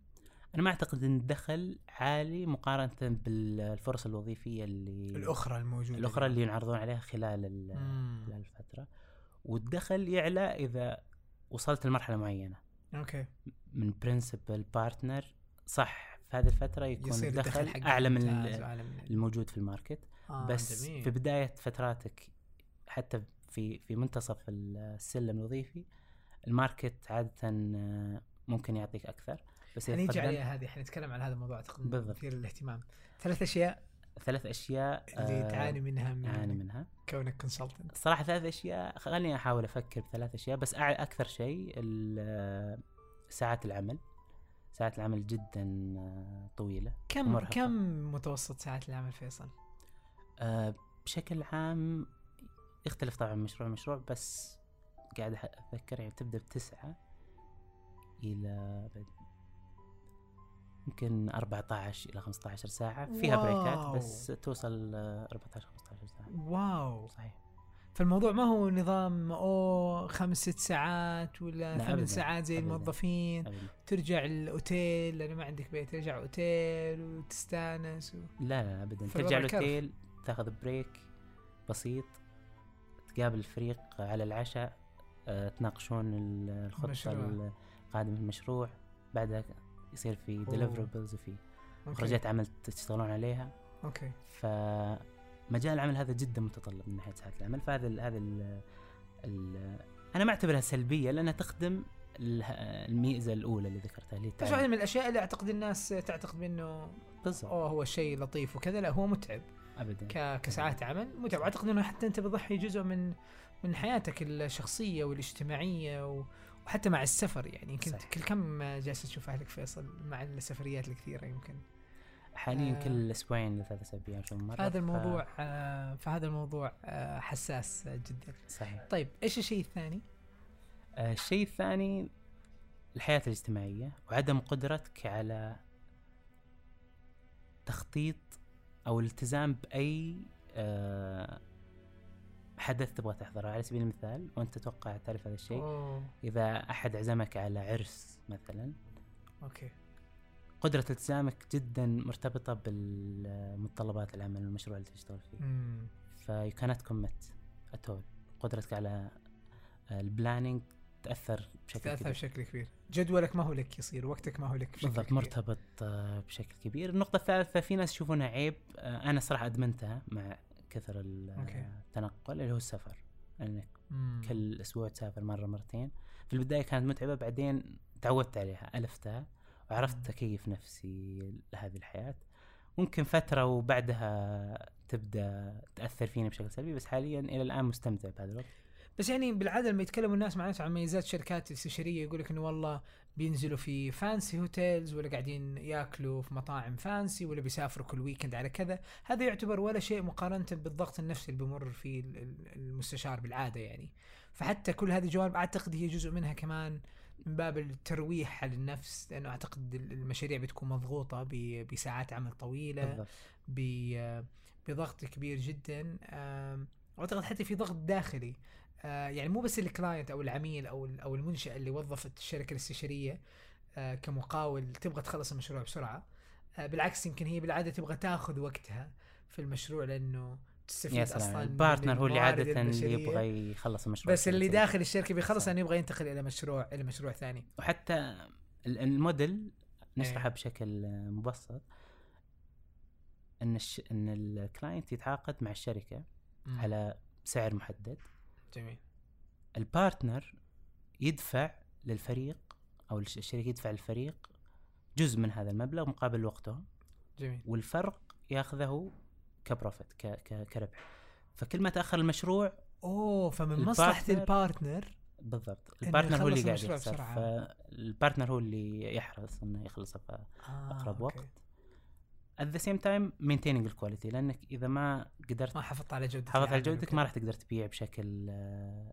أنا ما أعتقد إن الدخل عالي مقارنة بالفرص الوظيفية اللي الأخرى الموجودة الأخرى. اللي ينعرضون عليها خلال. خلال الفترة. والدخل يعلى إذا وصلت لمرحلة معينة. okay. من principal partner صح. في هذه الفترة يكون الدخل أعلى من الموجود في ال market. آه بس جميل. في بداية فتراتك حتى في في منتصف السلم الوظيفي ال market عادة آه، ممكن يعطيك أكثر. بس حنيجي عليها هذه حنتكلم عن هذا الموضوع أعتقد. مثير للاهتمام. ثلاث أشياء ثلاث أشياء اللي آه، تعاني منها من اعاني منها. كونك consultant صراحة ثلاث أشياء خليني أحاول أفكر بثلاث أشياء بس أكثر شيء ال- ساعات العمل. ساعات العمل جدا آه، طويلة كم مرهقة. كم متوسط ساعات العمل فيصل؟ آه، بشكل عام يختلف طبعا مشروع لمشروع بس قاعد أتذكر يعني تبدأ بتسعة إلى يمكن 14 إلى 15 ساعة فيها بريكات wow. بس توصل آه، 14 15 ساعة wow صحيح فالموضوع ما هو نظام أو خمس ست ساعات ولا لا، ثمان ساعات زي أبداً. الموظفين أبداً. ترجع الأوتيل لأنه ما عندك بيت ترجع أوتيل وتستأنس و... لا لا ابدا ترجع. الأوتيل تاخذ break بسيط تقابل الفريق على العشاء آه، تناقشون ال- الخطة. القادمة المشروع بعدها يصير في. deliverables وفي مخرجات عمل تشتغلون عليها أوكي فمجال العمل هذا جدا متطلب من ناحية ساعات العمل. فهذا ال هذا ال ال أنا ما أعتبرها سلبية لأنها تخدم ال- الميزة الأولى اللي ذكرتها اللي هي بس واحدة التعلم. من الأشياء اللي أعتقد الناس تعتقد منه بالضبط. أوه هو شيء لطيف وكذا لا هو متعب. ابدا. ك... كساعات عمل متعب. واعتقد أنه حتى أنت بتضحي جزء من من حياتك الشخصية والاجتماعية و... وحتى مع السفر يعني. يمكن صحيح. كل كم جالس تشوف أهلك فيصل مع السفريات الكثيرة يمكن. حاليا آه. كل أسبوعين لثلاث أسابيع نشوف مرة هذا ف- الموضوع آه فهذا الموضوع آه حساس جدا. صحيح. طيب إيش الشيء الثاني؟ آه، الشيء الثاني الحياة الاجتماعية وعدم قدرتك على تخطيط أو الالتزام بأي آه، حدث تبغى تحضره. على سبيل المثال وأنت تتوقع تعرف هذا الشيء أوه. إذا أحد عزمك على عرس مثلا okay. قدرة التزامك جدا مرتبطة بالمتطلبات العمل والمشروع اللي تشتغل فيه. فيو كانت كوميت اتول قدرتك على ال planning تأثر بشكل تأثر كبير. بشكل كبير. جدولك ما هو لك يصير وقتك ما هو لك بشكل بالضبط كبير. مرتبط آه، بشكل كبير. النقطة الثالثة في ناس يشوفونها عيب آه، أنا صراحة أدمنتها مع كثر التنقل اللي هو السفر. إنك مم. كل أسبوع تسافر مرة مرتين. في البداية كانت متعبة بعدين تعودت عليها ألفتها. وعرفت اكيف نفسي لهذه الحياة. ممكن فترة وبعدها تبدأ تأثر فيني بشكل سلبي بس حاليا إلى الآن مستمتع بهذا الوقت. بس يعني بالعادة لما يتكلموا الناس معناته عن مميزات شركات الاستشاريه يقول لك إنه والله بينزلوا في fancy hotels ولا قاعدين يأكلوا في مطاعم fancy ولا بيسافروا كل weekend على كذا. هذا يعتبر ولا شيء مقارنة بالضغط النفسي اللي بيمر فيه ال- ال- المستشار بالعادة يعني. فحتى كل هذه الجوانب أعتقد هي جزء منها كمان من باب الترويح للنفس لأنه أعتقد ال- المشاريع بتكون مضغوطة بساعات عمل طويلة بضغط كبير جدا واعتقد حتى في ضغط داخلي. آه يعني مو بس الكلاينت أو العميل أو أو المنشاه اللي وظفت الشركة الاستشارية آه كمقاول تبغى تخلص المشروع بسرعة. آه بالعكس يمكن هي بالعادة تبغى تاخذ وقتها في المشروع لأنه تستفيد يا سلام أصلا ال partner هو اللي عادة. يبغى يخلص المشروع بس اللي. داخل الشركة بيخلص صح. انه يبغى ينتقل إلى مشروع إلى مشروع ثاني وحتى ال- الموديل نشرحه إيه. بشكل مبسط إن الش... إن ال client يتعاقد مع الشركة مم. على سعر محدد جميل ال partner يدفع للفريق أو الش- الشركة يدفع للفريق جزء من هذا المبلغ مقابل وقتهم جميل والفرق ياخذه ك profit ك... ك... كربح. فكل ما تأخر المشروع أوه فمن مصلحة ال partner بالضبط. ال partner هو اللي قاعد يخسر. فال partner هو اللي يحرص إنه يخلصه في آه أقرب okay. وقت. At the same time maintaining ال quality لأنك إذا ما قدرت ما حافظت على جودة تحافظ على جودتك. ما راح تقدر تبيع بشكل آه،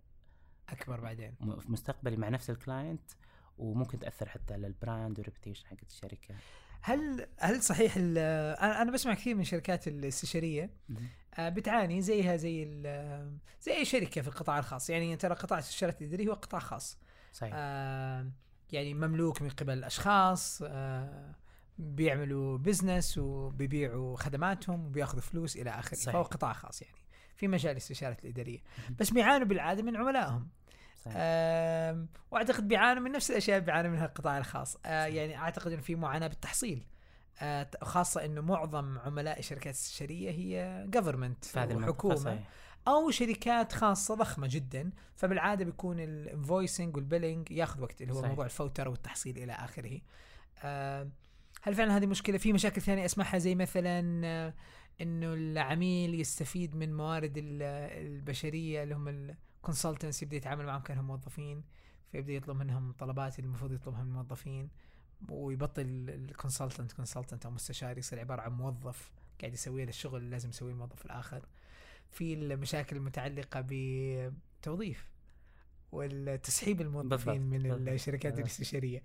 أكبر بعدين. م- مستقبلي مع نفس ال client وممكن تأثر حتى على ال brand وال reputation حقت الشركة. هل هل صحيح ال- أنا بسمع كثير من الشركات الاستشارية بتعاني زيها زي ال- زي أي شركة في القطاع الخاص. يعني ترى قطاع الاستشارات الاداريه هو قطاع خاص. صحيح. يعني مملوك من قبل أشخاص آه، بيعملوا business وبيبيعوا خدماتهم وبياخذوا فلوس إلى آخره. فهو قطاع خاص يعني في مجال الاستشارات الإدارية. بس بيعانوا بالعادة من عملائهم. وأعتقد بيعانوا من نفس الأشياء اللي بيعانوا منها القطاع الخاص. آه يعني أعتقد إنه في معاناة بالتحصيل. آه خاصة إنه معظم عملاء الشركات الاستشاريه هي government صحيح. أو شركات خاصة ضخمة جدا. فبالعادة بيكون ال invoicing وال billing ياخذ وقت اللي هو صحيح. موضوع الفوتره والتحصيل إلى آخره. آه هل فعلا هذه مشكلة؟ في مشاكل ثانية أسمعها زي مثلا إنه العميل يستفيد من موارد ال- البشرية اللي هم ال consultants يبدأ يتعامل معهم كأنهم موظفين فيبدأ يطلب منهم طلبات اللي المفروض يطلبها من الموظفين ويبطل ال consultant consultant أو مستشار يصير عبارة عن موظف قاعد يسوي له الشغل اللي لازم يسويه الموظف الآخر في المشاكل المتعلقة بتوظيف والتسحيب الموظفين بالضبط، من بالضبط. الشركات بالضبط. الاستشارية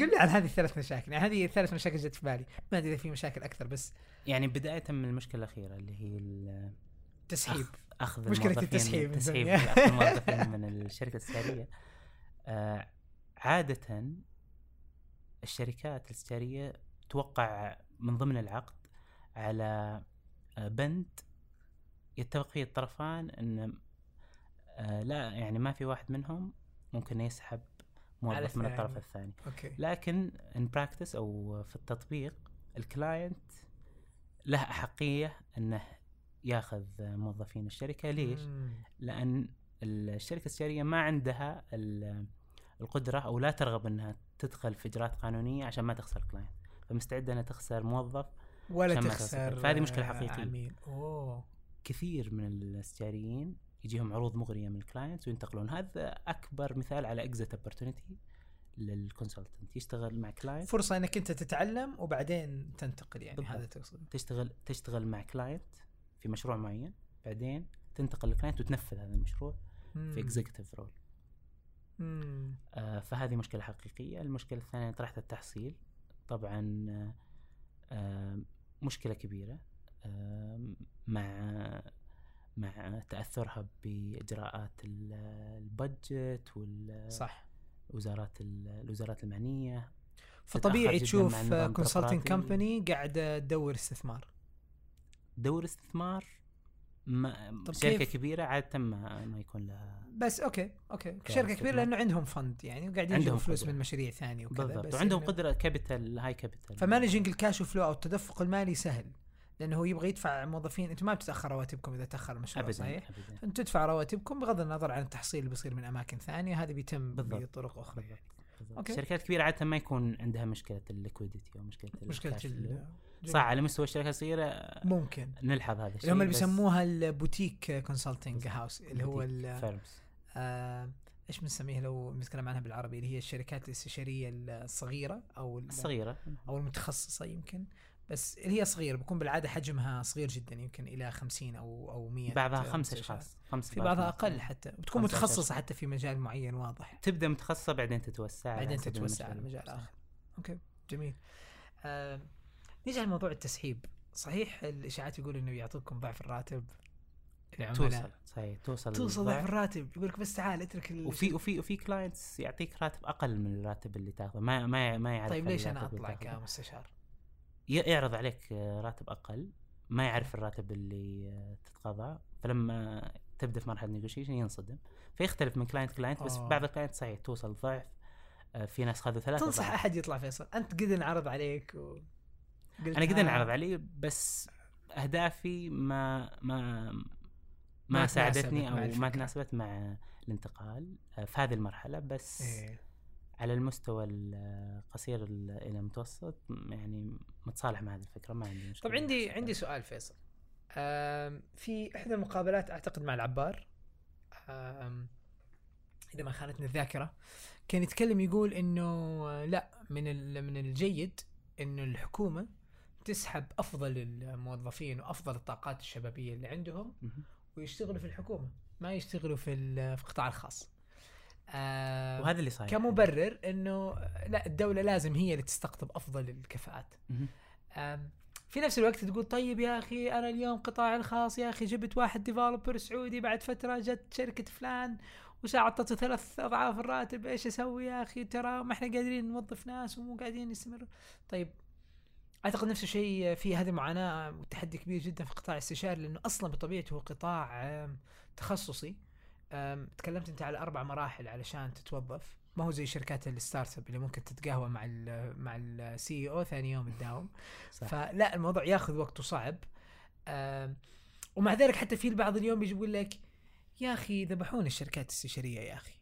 قل لي عن هذه الثلاث مشاكل يعني هذه ثلاث مشاكل جت في بالي ما أدري إذا في مشاكل أكثر بس يعني بداية من المشكلة الأخيرة اللي هي تسحيب. أخذ مشكلة الموظفين- التسحيب تسحيب الموظفين من الشركة الاستشاريه آه عادة الشركات الاستشاريه توقع من ضمن العقد على آه بند يتفق فيه الطرفان إن آه لا يعني ما في واحد منهم ممكن يسحب موظف من الطرف الثاني. أوكي. لكن in practice أو في التطبيق ال client له أحقية إنه ياخذ موظفين الشركة. ليش؟ لأن الشركة الاستشاريه ما عندها ال- القدرة أو لا ترغب إنها تدخل في إجراءات قانونية عشان ما تخسر ال client فمستعده إنها تخسر موظف ولا ما تخسر فهذه مشكلة آه، حقيقية. عميل. أوه. كثير من الاستشاريين يجيهم عروض مغرية من ال clients وينتقلون. هذا أكبر مثال على exit opportunity لل consultant يشتغل مع كلاينت فرصة إنك أنت تتعلم وبعدين تنتقل يعني. بالضبط. هذا تقصد. تشتغل تشتغل مع client في مشروع معين بعدين تنتقل ل client وتنفذ هذا المشروع في مم. executive role. آه فهذه مشكلة حقيقية المشكلة الثانية طرحت التحصيل طبعا آه مشكلة كبيرة آه مع مع تأثرها بإجراءات ال- ال budget صح والوزارات ال- الوزارات المعنية فطبيعي تشوف consulting. company قاعدة تدور استثمار دور استثمار ما طب شركة كيف؟ كبيرة عادة ما ما يكون لها بس أوكي أوكي شركة. كبيرة لأنه عندهم fund يعني وقاعدين يجيبوا فلوس قدرة. من مشاريع ثانية وكذا بالضبط بس وعندهم قدرة capital high capital ف managing ال cash flow أو التدفق المالي سهل لأنه هو يبغى يدفع موظفين أنتم ما بتتأخر رواتبكم إذا تأخر المشروع ابدا صحيح؟ ابدا أنتم تدفع رواتبكم بغض النظر عن التحصيل اللي بيصير من أماكن ثانية هذا بيتم بالضبط. بطرق أخرى يعني أوكي. الشركات الكبيره عادة ما يكون عندها مشكلة ال liquidity أو مشكلة مشكلة صح على مستوى الشركات الصغيرة ممكن. نلحظ هذا الشيء هم اللي بيسموها ال boutique consulting house اللي هو. آه، إيش بنسميها لو بنتكلم عنها بالعربي؟ اللي هي الشركات الاستشارية الصغيرة أو ال- الصغيره أو المتخصصة يمكن. بس اللي هي صغيرة بيكون بالعادة حجمها صغير جدا يمكن إلى 50 أو أو 100 بعضها خمس. أشخاص خمس في بعضها. أقل حتى بتكون 15 متخصصة. حتى في مجال معين واضح تبدأ متخصصة بعدين تتوسع بعدين تتوسع على. مجال آخر أوكي جميل آه نيجي على موضوع التسحيب صحيح الإشاعات يقول إنه يعطوكم ضعف الراتب العملاء توصل صحيح توصل توصل ضعف. الراتب يقول لك بس تعال اترك ال- وفي وفي وفي clients يعطيك راتب أقل من الراتب اللي تاخذه ما ما ما يعرف طيب ليش أنا أطلع. كمستشار؟ يعرض عليك آه، راتب أقل ما يعرف الراتب اللي آه، تتقاضاه فلما تبدأ في مرحلة نيجوشيشن ينصدم فيختلف من client client بس آه. بعض ال client صحيح توصل ضعف آه، في ناس خذوا ثلاثة تنصح ضعف أحد يطلع فيصل أنت قد انعرض عليك و... أنا قد ها، انعرض علي بس أهدافي ما ما ما ما ساعدتني أو ما. تناسبت مع الانتقال آه، في هذه المرحلة بس إيه. على المستوى القصير ال- إلى المتوسط يعني متصالح مع هذه الفكرة ما عندي مشكلة طب عندي عندي سؤال فيصل. في إحدى المقابلات أعتقد مع العبار إذا ما خانتني الذاكرة كان يتكلم يقول إنه آه، لا من من الجيد إنه الحكومة تسحب أفضل الموظفين وأفضل الطاقات الشبابية اللي عندهم. ويشتغلوا في الحكومة ما يشتغلوا في القطاع الخاص. آم، وهذا اللي صاير. كمبرر إنه لا الدولة لازم هي اللي تستقطب أفضل الكفاءات. أم، في نفس الوقت تقول طيب يا أخي أنا اليوم قطاع الخاص يا أخي جبت واحد ديفلوبر سعودي بعد فترة جت شركة فلان وساعدته ثلاث أضعاف الراتب إيش أسوي يا أخي؟ ترى ما إحنا قادرين نوظف ناس ومو قاعدين نستمر طيب أعتقد نفس الشيء في هذه معاناة وتحدي كبير جدا في قطاع الاستشاري لأنه أصلا بطبيعته هو قطاع تخصصي. تكلمت أنت على أربع مراحل علشان تتوظف. ما هو زي شركات ال startup اللي ممكن تتقهوى مع ال مع ال CEO ثاني يوم تداوم. فلا الموضوع ياخذ وقت وصعب. ومع ذلك حتى في البعض اليوم بيجي يقول لك يا أخي ذبحونا الشركات الاستشاريه يا أخي.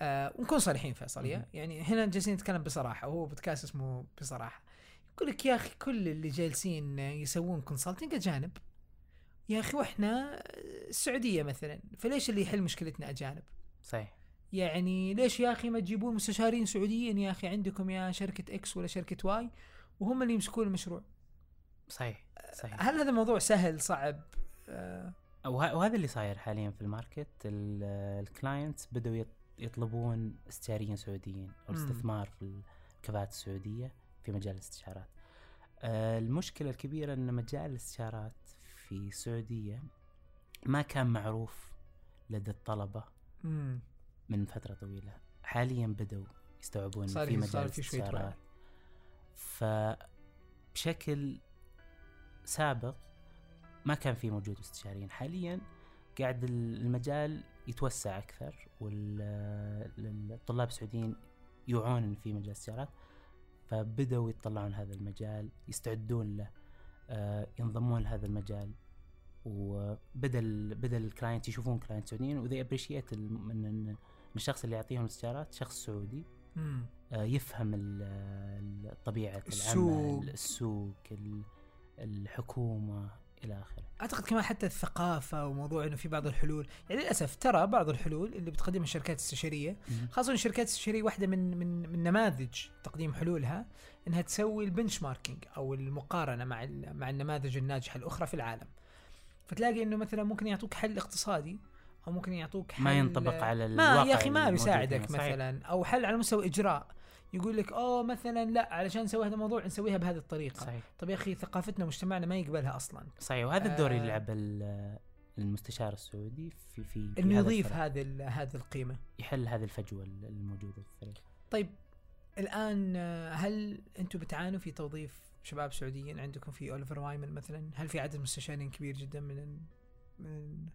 آه ونكون صريحين فيصل. يعني هنا جالسين نتكلم بصراحة وهو بودكاست اسمه بصراحة. يقول لك يا أخي كل اللي جالسين يسوون consulting اجانب يا أخي وإحنا السعودية مثلا فليش اللي يحل مشكلتنا أجانب؟ صحيح. يعني ليش يا أخي ما تجيبون مستشارين سعوديين يا أخي عندكم يا شركة X ولا شركة Y وهم اللي يمسكون المشروع؟ صحيح صحيح. هل هذا الموضوع سهل صعب؟ آه وه- وهذا اللي صاير حاليا في ال market ال clients بدأوا يط- يطلبون استشاريين سعوديين أو مم. الاستثمار في الكفاءات السعودية في مجال الاستشارات. آه، المشكلة الكبيرة إن مجال الاستشارات في السعوديه ما كان معروف لدى الطلبة مم. من فترة طويلة، حاليا بدأوا يستوعبون في مجال. الاستشارات. فبشكل سابق ما كان في موجود مستشارين حاليا قاعد المجال يتوسع أكثر والطلاب السعوديين يوعون في مجال الاستشارات فبدأوا يطلعون هذا المجال يستعدون له ينضمون لهذا المجال وبدا بدا ال client يشوفون client سعوديين و they appreciate من إن الشخص اللي يعطيهم الاستشارات شخص سعودي. آه، يفهم ال- ال- طبيعة السوق. العمل السوق ال- الحكومة إلى آخره. أعتقد كمان حتى الثقافة وموضوع إنه في بعض الحلول. يعني للأسف ترى بعض الحلول اللي بتقدمها الشركات الاستشاريه خاصة الشركات الاستشاريه واحدة من من من نماذج تقديم حلولها إنها تسوي ال benchmarking أو المقارنة مع مع النماذج الناجحة الأخرى في العالم. فتلاقي إنه مثلا ممكن يعطوك حل اقتصادي أو ممكن يعطوك حل ما ينطبق على ما الواقع يا أخي ما بيساعدك. مثلا أو حل على مستوى إجراء. يقول لك اوه مثلا لا علشان نسوي هذا الموضوع نسويها بهذه الطريقة صحيح طب يا أخي ثقافتنا ومجتمعنا ما يقبلها أصلا صحيح وهذا الدور اللي آه. يلعب ال- المستشار السعودي في في, في انه يضيف. هذه هذه القيمة يحل هذه الفجوة الموجودة في الفريق طيب الآن آه، هل أنتم بتعانوا في توظيف شباب سعوديين عندكم في أوليفر وايمن مثلا هل في عدد مستشارين كبير جدا من ال- من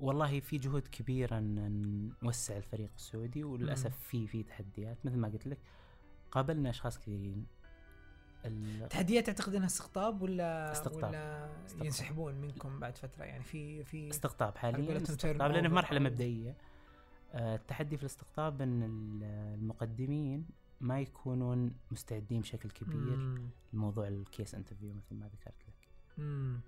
والله في جهود كبيرة ان نوسع الفريق السعودي وللأسف. في في تحديات مثل ما قلت لك قابلنا أشخاص كثيرين ال- تحديات تعتقد إنها استقطاب ولا استقطاب. ولا استقطاب. ينسحبون منكم بعد فترة يعني في في استقطاب حاليا استقطاب لأنه في مرحلة مبدئية آه، التحدي في الاستقطاب إن ال- المقدمين ما يكونون مستعدين بشكل كبير مم. لموضوع ال case interview مثل ما ذكرت لك مم.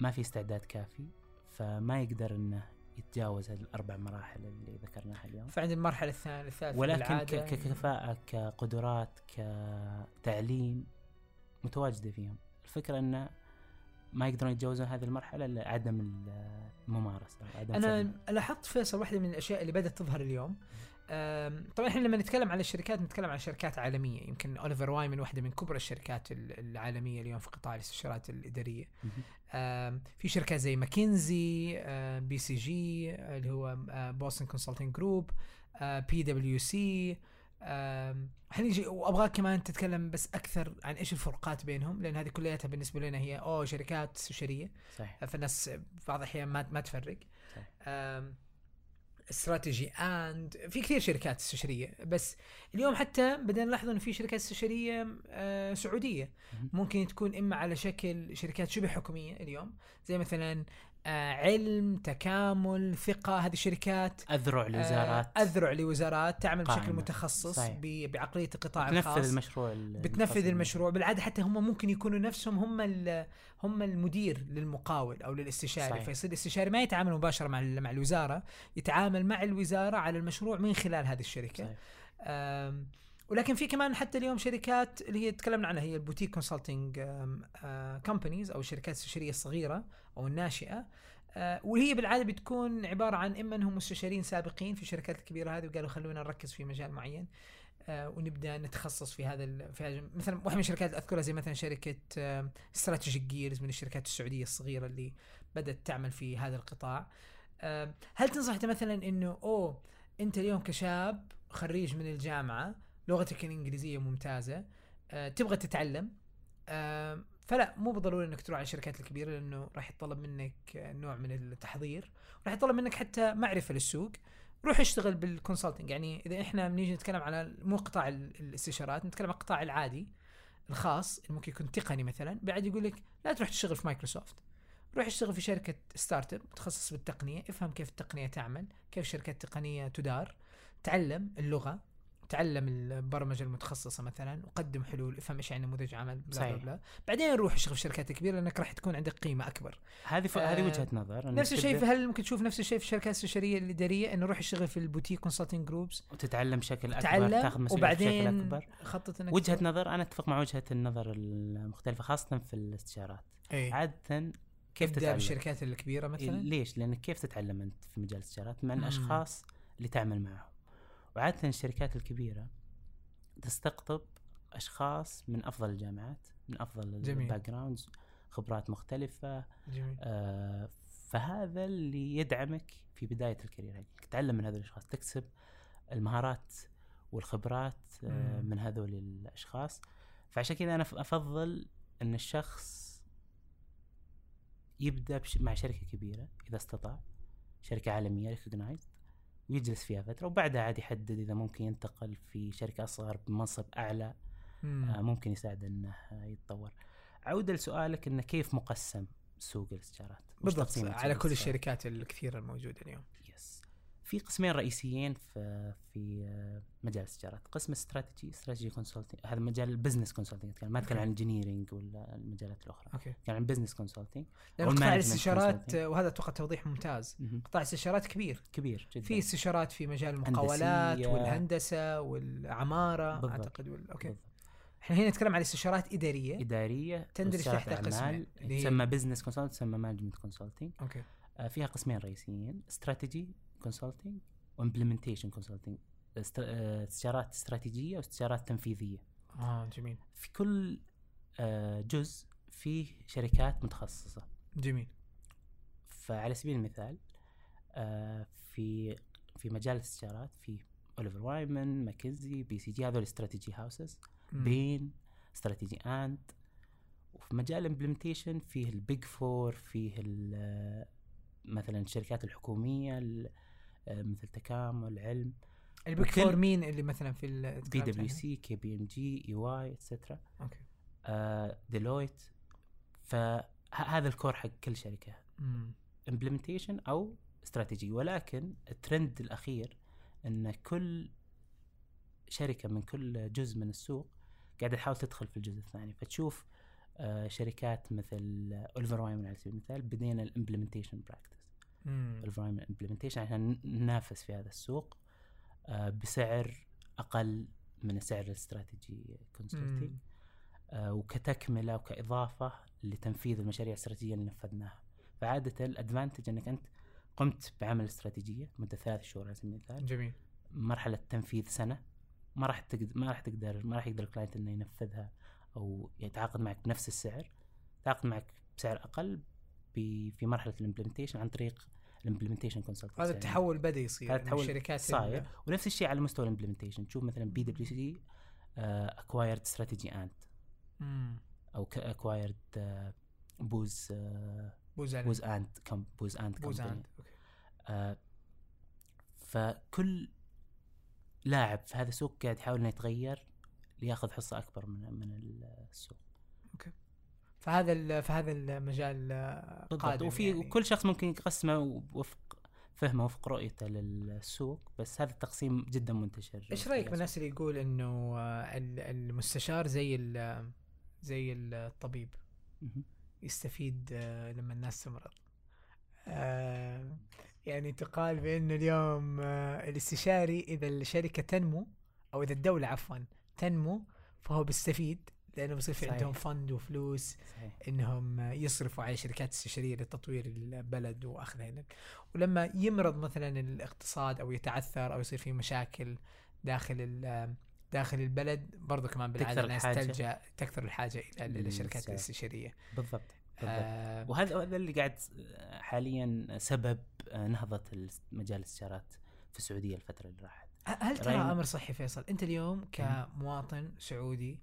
ما في استعداد كافي فما يقدر إنه يتجاوز هذه الأربع مراحل اللي ذكرناها اليوم. فعند المرحلة الثانية الثالثة ولكن ك- بالعادة. ك- ككفاءة كقدرات كتعليم متواجدة فيهم. الفكرة إنه ما يقدرون يتجاوزون هذه المرحلة الا عدم الممارسة. عدم أنا. لاحظت فيصل واحدة من الأشياء اللي بدأت تظهر اليوم. طبعا إحنا لما نتكلم على الشركات نتكلم عن شركات عالمية. يمكن أوليفر وايمن واحدة من كبرى الشركات ال- العالمية اليوم في قطاع الاستشارات الإدارية. في شركات زي ماكنزي BCG اللي هو Boston Consulting Group PwC حنيجي وأبغاك كمان تتكلم بس أكثر عن إيش الفروقات بينهم لأن هذه كلياتها بالنسبة لنا هي اوه شركات استشارية. صحيح. فالناس بعض الأحيان ما ما تفرق. صحيح. استراتيجي اند في كثير شركات استشارية بس اليوم حتى بدنا نلاحظ إنه في شركات استشارية آه، سعودية. ممكن تكون إما على شكل شركات شبه حكومية اليوم زي مثلا آه، علم تكامل ثقة هذه الشركات أذرع لوزارات آه، أذرع لوزارات تعمل بشكل. متخصص صحيح. ب- بعقلية القطاع تنفذ الخاص المشروع ال- بتنفذ المشروع بالعادة حتى هم ممكن يكونوا نفسهم هم هم المدير للمقاول أو للاستشاري صحيح. فيصير الاستشاري ما يتعامل مباشرة مع مع الوزارة يتعامل مع الوزارة على المشروع من خلال هذه الشركة صحيح. ولكن في كمان حتى اليوم شركات اللي هي تكلمنا عنها هي ال boutique consulting companies أو الشركات الاستشاريه الصغيرة أو الناشئة. آه، وهي بالعادة بتكون عبارة عن إما إنهم مستشارين سابقين في الشركات الكبيرة هذه وقالوا خلونا نركز في مجال معين آه، ونبدأ نتخصص في هذا في مثلا واحدة من الشركات أذكرها زي مثلا شركة Strategic Gears من الشركات السعودية الصغيرة اللي بدأت تعمل في هذا القطاع. آه، هل تنصح مثلا إنه أوه أنت اليوم كشاب خريج من الجامعة لغتك الإنجليزية ممتازة آه، تبغى تتعلم آه، فلا مو بالضروري إنك تروح على الشركات الكبيرة لأنه راح يتطلب منك آه، نوع من التحضير راح يطلب منك حتى معرفة للسوق. روح اشتغل بال consulting يعني إذا إحنا بنيجي نتكلم على مو قطاع ال- الاستشارات نتكلم عن القطاع العادي الخاص اللي ممكن يكون تقني مثلا بعد يقول لك لا تروح تشتغل في مايكروسوفت. روح اشتغل في شركة startup متخصص بالتقنية افهم كيف التقنية تعمل كيف الشركات التقنيه تدار تعلم اللغة. تعلم البرمجة المتخصصة مثلا وقدم حلول افهم إيش يعني نموذج عمل بلا بلا صحيح. بلا. بعدين روح اشتغل في الشركات الكبيره لأنك راح تكون عندك قيمة أكبر. هذه ف... آه، هذه وجهة نظر. نفس الشيء في هل ممكن تشوف نفس الشيء في الشركات الاستشاريه الاداريه إنه روح اشتغل في ال boutique consulting groups وتتعلم بشكل أكبر تعلم تاخذ مسؤوليه بشكل وبعدين أكبر. خطط إنك وجهة نظر أنا أتفق مع وجهة النظر المختلفة خاصة في الاستشارات. إيه. عادة كيف تتعلم؟ بالشركات الكبيرة مثلا؟ ليش؟ لانك كيف تتعلم أنت في مجال الاستشارات مع. الأشخاص اللي تعمل معهم؟ وعادة الشركات الكبيرة تستقطب أشخاص من أفضل الجامعات من أفضل جميل. ال backgrounds خبرات مختلفة جميل آه فهذا اللي يدعمك في بداية ال career حقك تتعلم من هذول الأشخاص تكسب المهارات والخبرات آه. من هذول الأشخاص فعشان كذا أنا ف- أفضل إن الشخص يبدأ بش مع شركة كبيرة إذا استطاع شركة عالمية ريكوجنايزد ويجلس فيها فترة وبعدها عاد يحدد إذا ممكن ينتقل في شركة أصغر بمنصب أعلى مم. آه ممكن يساعد إنه يتطور عودة لسؤالك إنه كيف مقسم سوق الاستشارات بالضبط على كل؟ الشركات الكثيرة الموجودة اليوم في قسمين رئيسيين في في آه، مجال الاستشارات قسم استراتيجي strategy consulting هذا مجال ال business consulting ما أتكلم. عن engineering ولا المجالات الأخرى. okay. اتكلم عن business consulting قطاع الاستشارات. آه، وهذا أتوقع توضيح ممتاز. قطاع الاستشارات كبير. كبير جدا. في استشارات في مجال المقاولات. والهندسة والعمارة بالضبط. أعتقد وال... okay. بالضبط. إحنا هنا نتكلم عن استشارات إدارية. إدارية. تندرج تحتها قسمين، تسمى business consulting تسمى management consulting okay. فيها قسمين رئيسيين. strategy consulting و implementation consulting استشارات استراتيجية واستشارات تنفيذية. آه جميل. في كل آه، جزء فيه شركات متخصصة. جميل. فعلى سبيل المثال آه، في في مجال الاستشارات في Oliver Wyman McKinsey BCG هذول strategy houses. بين Strategy& وفي مجال ال implementation فيه ال Big Four فيه ال- مثلا الشركات الحكومية ال- آه، مثل تكامل علم. ال Big Four مين اللي مثلا في ال- بي دبليو؟ سي كي بي ام جي اي واي اتسترا أوكي. ديلويت فهذا ال core حق كل شركة. implementation أو استراتيجي ولكن الترند الأخير إن كل شركة من كل جزء من السوق قاعدة تحاول تدخل في الجزء الثاني. فتشوف آه، شركات مثل Oliver Wyman على سبيل المثال بدينا ال implementation practice Wyman implementation عشان ننافس في هذا السوق آه، بسعر أقل من سعر ال strategy consulting مم. آه، وكتكملة وكإضافة لتنفيذ المشاريع الاستراتيجيه اللي نفذناها. فعادة ال advantage إنك أنت قمت بعمل استراتيجية مدة ثلاث شهور على سبيل المثال. جميل. مرحلة تنفيذ سنة ما راح تقدر ما راح تقدر ما راح يقدر ال client إنه ينفذها أو يتعاقد معك بنفس السعر يتعاقد معك بسعر أقل في مرحلة ال implementation عن طريق ال implementation consultant هذا التحول بدا يصير هذا التحول الشركات صاير. ونفس الشيء على مستوى ال implementation تشوف مثلا PwC acquired Strategy&. أو acquired Booz بوزان Booz & Com Booz & okay. آه فكل لاعب في هذا السوق قاعد يحاول إنه يتغير ليأخذ حصة أكبر من من السوق. فهذا ال- فهذا المجال قادم وفي يعني. وكل شخص ممكن يقسمه وفق فهمه وفق رؤيته للسوق بس هذا التقسيم جدا منتشر. إيش رأيك بالناس اللي يقول إنه ال- المستشار زي ال- زي الطبيب. يستفيد آه، لما الناس تمرض. آه، يعني تقال بانه اليوم آه، الاستشاري إذا الشركة تنمو أو إذا الدولة عفوا تنمو فهو بيستفيد. لأنه بيصير في. عندهم فند وفلوس صحيح. إنهم يصرفوا على شركات استشاريه لتطوير البلد وأخذها ولما يمرض مثلا الاقتصاد أو يتعثر أو يصير في مشاكل داخل داخل البلد برضو كمان بالعادة الناس. تلجأ تكثر الحاجة إلى إلى الشركات. الاستشاريه بالضبط بالضبط. آه. وهذا هذا اللي قاعد حاليا سبب نهضة مجال الاستشارات في السعودية الفترة اللي راحت. هل ترى أمر صحي فيصل؟ أنت اليوم كمواطن سعودي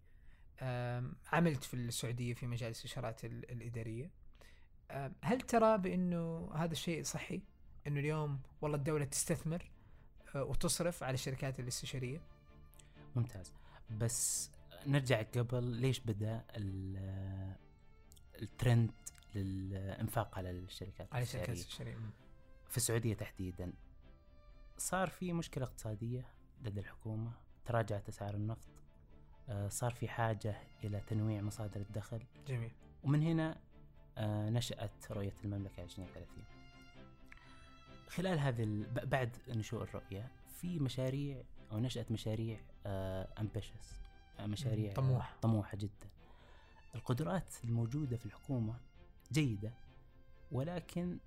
عملت في السعودية في مجال الاستشارات ال- الإدارية. هل ترى بأنه هذا الشيء صحي؟ أنه اليوم والله الدولة تستثمر آه، وتصرف على الشركات الاستشارية؟ ممتاز. بس نرجع قبل ليش بدأ ال- الترند للإنفاق على الشركات على الشركات الاستشارية. في السعودية تحديدا. صار في مشكلة اقتصادية لدى الحكومة؟ تراجعت أسعار النفط؟ صار في حاجة إلى تنويع مصادر الدخل جميل ومن هنا آه، نشأت رؤية المملكة 2030 خلال هذه بعد نشوء الرؤية في مشاريع أو نشأت مشاريع امبيشس مشاريع مم، طموح. آه، طموحة جدا القدرات الموجودة في الحكومة جيدة ولكن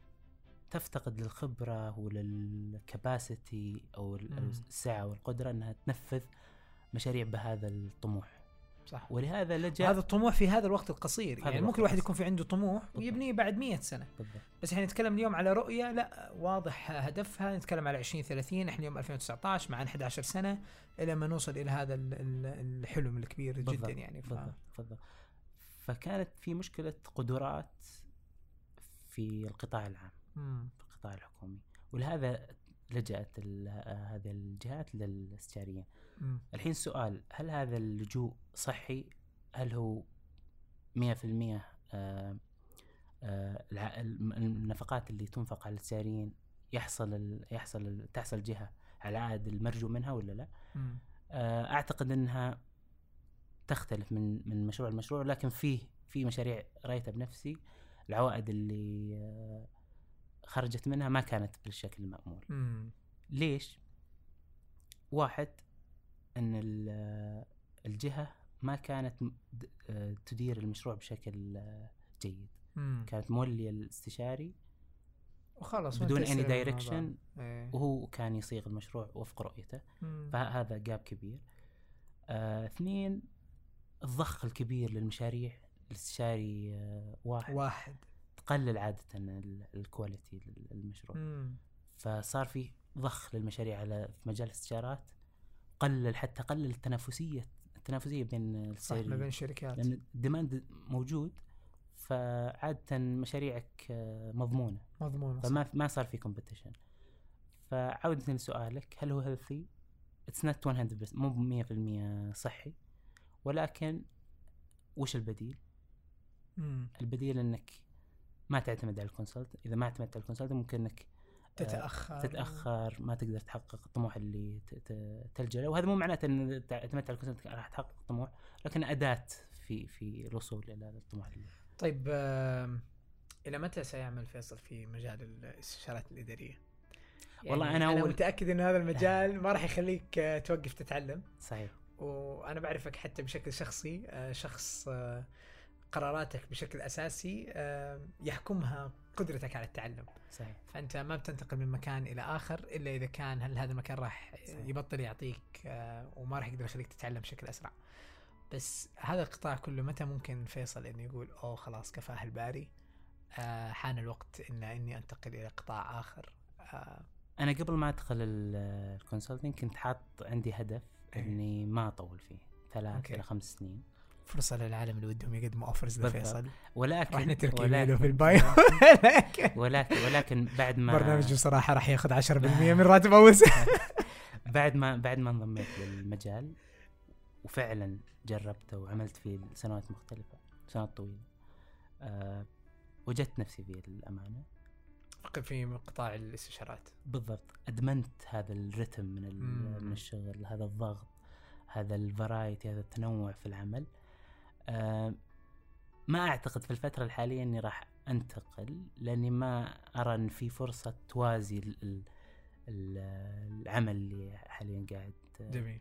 تفتقد للخبرة وللكباسيتي أو. السعة والقدرة أنها تنفذ مشاريع بهذا الطموح. صح. ولهذا لجأ هذا الطموح في هذا الوقت القصير. هذا يعني ممكن الواحد. يكون في عنده طموح بالضبط. ويبنيه بعد مية سنة. بالضبط. بس إحنا نتكلم اليوم على رؤية لا واضح هدفها. نتكلم على 2030 إحنا اليوم 2019 معنا 11 سنة إلى ما نوصل إلى هذا ال- ال- الحلم الكبير جدا بالضبط، يعني. ف... بالضبط بالضبط. فكانت في مشكلة قدرات في القطاع العام مم. في القطاع الحكومي. ولهذا لجأت هذه الجهات للاستشاريين. مم. الحين السؤال هل هذا اللجوء صحي هل هو 100% آه، آه، النفقات اللي تنفق على الاستشاريين يحصل ال- يحصل ال- تحصل الجهة على العائد المرجو منها ولا لا؟ مم. آه، أعتقد إنها تختلف من من مشروع لمشروع لكن فيه في مشاريع رايتها بنفسي العوائد اللي آه، خرجت منها ما كانت بالشكل المأمول مم. ليش واحد إن ال- الجهة ما كانت تدير المشروع بشكل جيد مم. كانت مولية الاستشاري وخلاص بدون الموضوع. direction إيه. وهو كان يصيغ المشروع وفق رؤيته مم. فهذا جاب كبير آه، اثنين الضخ الكبير للمشاريع الاستشاري آه، واحد واحد تقلل عادة ال- الكواليتي للمشروع مم. فصار في ضخ للمشاريع على في مجال الاستشارات قلل حتى قلل التنافسية التنافسية بين صح ما بين الشركات لأن ال demand موجود فعادة مشاريعك آه، مضمونة مضمون صح. فما ما صار في competition فعودة لسؤالك هل هو healthy؟ It's not 100% مو ب 100% صحي ولكن وش البديل؟ مم. البديل إنك ما تعتمد على ال consult، إذا ما اعتمدت على ال consult ممكن إنك تتأخر. تتأخر ما تقدر تحقق الطموح اللي تلجأ له. وهذا مو معناته إن اعتمدت على الكونسلت راح تحقق الطموح لكن أداة في في الوصول إلى الطموح اللي طيب إلى متى سيعمل فيصل في مجال الاستشارات الإدارية؟ والله يعني أنا أنا أول- متأكد إن هذا المجال ما راح يخليك آه، توقف تتعلم. صحيح. وأنا بعرفك حتى بشكل شخصي آه، شخص آه، قراراتك بشكل أساسي يحكمها قدرتك على التعلم صحيح فأنت ما بتنتقل من مكان إلى آخر إلا إذا كان هل هذا المكان راح. يبطل يعطيك آه، وما راح يقدر يخليك تتعلم بشكل أسرع بس هذا القطاع كله متى ممكن فيصل إنه يقول أوه خلاص كفاه الباري آه حان الوقت ان إني أنتقل إلى قطاع آخر آه أنا قبل ما أدخل ال- consulting كنت حاط عندي هدف إيه. إني ما أطول فيه ثلاث. إلى خمس سنين فرصة للعالم اللي ودهم يقدموا offers. لفيصل. ولكن راح نترك ولكن- في ال bio. لكن ولكن ولكن بعد ما برنامج بصراحة راح ياخذ 10% من راتب أول بعد ما بعد ما انضميت للمجال وفعلا جربته وعملت فيه سنوات مختلفة سنوات طويلة. أه وجدت نفسي فيه للأمانة في قطاع الاستشارات. بالضبط. أدمنت هذا الرتم من. من الشغل هذا الضغط هذا الفرايتي هذا التنوع في العمل. ما أعتقد في الفترة الحالية إني راح أنتقل لأني ما أرى إن في فرصة توازي ال- ال- ال- العمل اللي حاليا قاعد جميل.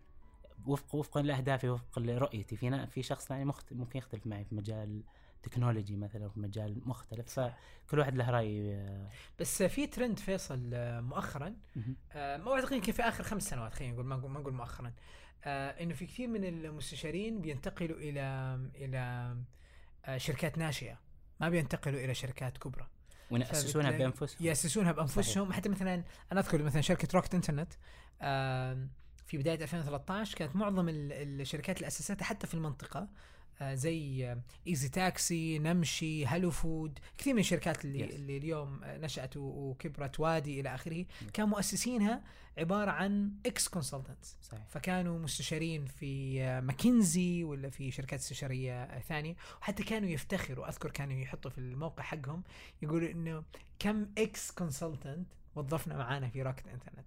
وفق وفقا لأهدافي وفقا لرؤيتي. في في شخص ثاني مخت... ممكن يختلف معي في مجال تكنولوجي مثلا في مجال مختلف. فكل واحد له رأي آه، بس في ترند فيصل آه، مؤخرا. آه، ما أعتقد يمكن في آخر خمس سنوات خلينا نقول ما نقول ما نقول مؤخرا. آه، إنه في كثير من المستشارين بينتقلوا إلى إلى آه، شركات ناشئة. ما بينتقلوا إلى شركات كبرى. ونأسسونها فبتلاقي- بأنفسهم. يأسسونها بأنفسهم. حتى مثلا أنا أذكر مثلا شركة Rocket Internet في بداية 2013 كانت معظم ال- الشركات اللي اسستها حتى في المنطقة آه، زي Easy Taxi نمشي hellofood كثير من الشركات اللي Yes. اللي اليوم آه، نشأت وكبرت وادي إلى آخره كان مؤسسينها عبارة عن ex consultants فكانوا مستشارين في آه، ماكنزي ولا في شركات استشارية آه، ثانية وحتى كانوا يفتخروا أذكر كانوا يحطوا في الموقع حقهم يقولوا إنه كم ex consultant وظفنا معانا في Rocket Internet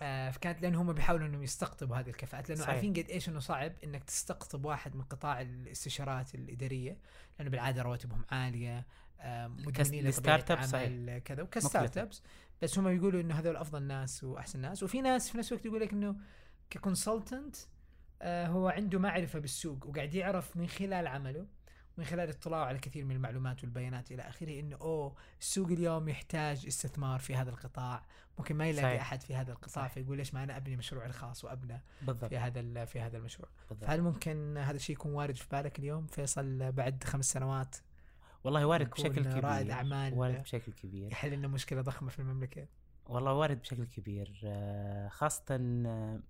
آه فكانت لأن هم بيحاولوا إنهم يستقطبوا هذه الكفاءات لأنه صحيح. عارفين قد إيش إنه صعب إنك تستقطب واحد من قطاع الاستشارات الإدارية لأنه بالعادة رواتبهم عالية آه مدمنين ال startup صحيح. عمل كذا وك startups بس هم يقولوا إنه هذول أفضل ناس وأحسن ناس وفي ناس في نفس الوقت يقول لك إنه ك consultant آه هو عنده معرفة بالسوق وقاعد يعرف من خلال عمله من خلال اطلاعه على كثير من المعلومات والبيانات إلى آخره إنه أوه السوق اليوم يحتاج استثمار في هذا القطاع. ممكن ما يلاقي صحيح. أحد في هذا القطاع صحيح. فيقول ليش ما أنا أبني مشروعي الخاص وأبنى بالضبط. في هذا في هذا المشروع؟ بالضبط. فهل ممكن هذا الشيء يكون وارد في بالك اليوم؟ فيصل بعد خمس سنوات والله وارد بشكل كبير. رائد أعمال. وارد بشكل كبير. يحل لنا مشكلة ضخمة في المملكة. والله وارد بشكل كبير. آه، خاصة آه،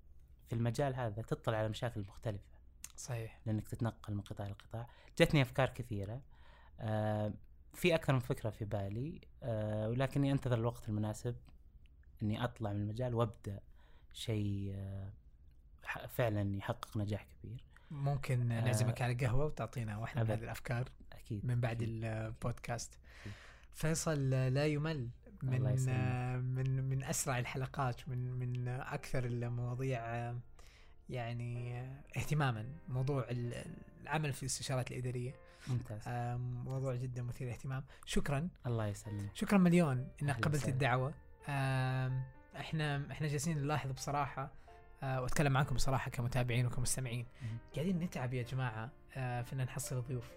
في المجال هذا تطلع على مشاكل مختلفة. صحيح لأنك تتنقل من قطاع لقطاع جتني أفكار كثيرة آه في أكثر من فكرة في بالي آه ولكني أنتظر الوقت المناسب إني أطلع من المجال وأبدأ شيء آه فعلا يحقق نجاح كبير ممكن آه. نعزمك على قهوة وتعطينا واحدة من. هذه الأفكار أكيد من بعد أكيد. البودكاست أكيد. فيصل لا يمل من. آه، من من أسرع الحلقات من من أكثر المواضيع آه، يعني اهتماما موضوع ال- العمل في الاستشارات الإدارية. ممتاز. موضوع جدا مثير اهتمام شكرا. الله يسلمك. شكرا مليون إنك قبلت. الدعوة. إحنا إحنا جالسين نلاحظ بصراحة وأتكلم معكم بصراحة كمتابعين وكمستمعين. قاعدين نتعب يا جماعة في إن نحصل ضيوف.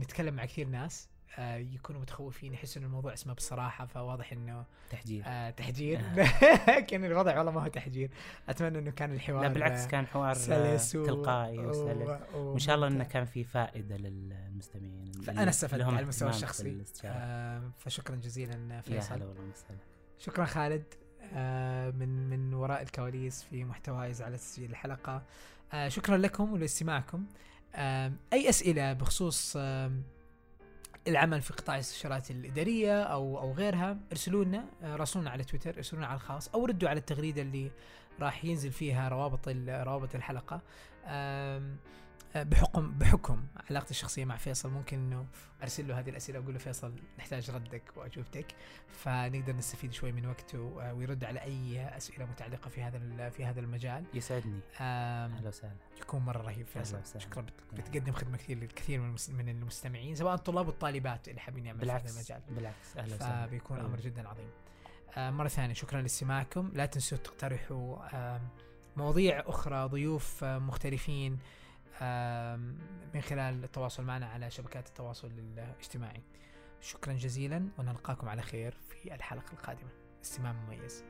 نتكلم مع كثير ناس. يكونوا متخوفين يحسوا ان الموضوع اسمه بصراحة فواضح إنه تحجير. آه تحجير. آه. كأن الوضع والله ما هو تحجير. أتمنى إنه كان الحوار لا بالعكس آه، كان حوار آه، سلس و- تلقائي وسلس. وإن شاء الله إنه. كان في فائدة للمستمعين فأنا استفدت على المستوى الشخصي. آه فشكرا جزيلا فيصل. والله شكرا خالد. آه، من من وراء الكواليس في محتوايز على تسجيل الحلقة. آه، شكرا لكم ولإستماعكم. آه، أي أسئلة بخصوص آه، العمل في قطاع الاستشارات الإدارية أو أو غيرها ارسلوا لنا آه، راسلونا على تويتر ارسلونا على الخاص أو ردوا على التغريدة اللي راح ينزل فيها روابط روابط آه، بحكم بحكم علاقتي الشخصية مع فيصل ممكن إنه أرسل له هذه الأسئلة وأقول له فيصل نحتاج ردك وأجوبتك. فنقدر نستفيد شوي من وقته ويرد على أي أسئلة متعلقة في هذا في هذا المجال. يسعدني. أهلا وسهلا. يكون مرة رهيب فيصل. شكرا يا بتقدم خدمة كثير للكثير من المس- من المستمعين سواء الطلاب والطالبات اللي حابين يعملوا في هذا المجال. بالعكس أهلا وسهلا. فبيكون. أمر جدا عظيم. آه، مرة ثانية شكرا لاستماعكم. لا تنسوا تقترحوا مواضيع أخرى ضيوف آه، مختلفين من خلال التواصل معنا على شبكات التواصل الاجتماعي. شكرا جزيلا ونلقاكم على خير في الحلقة القادمة. استماع مميز.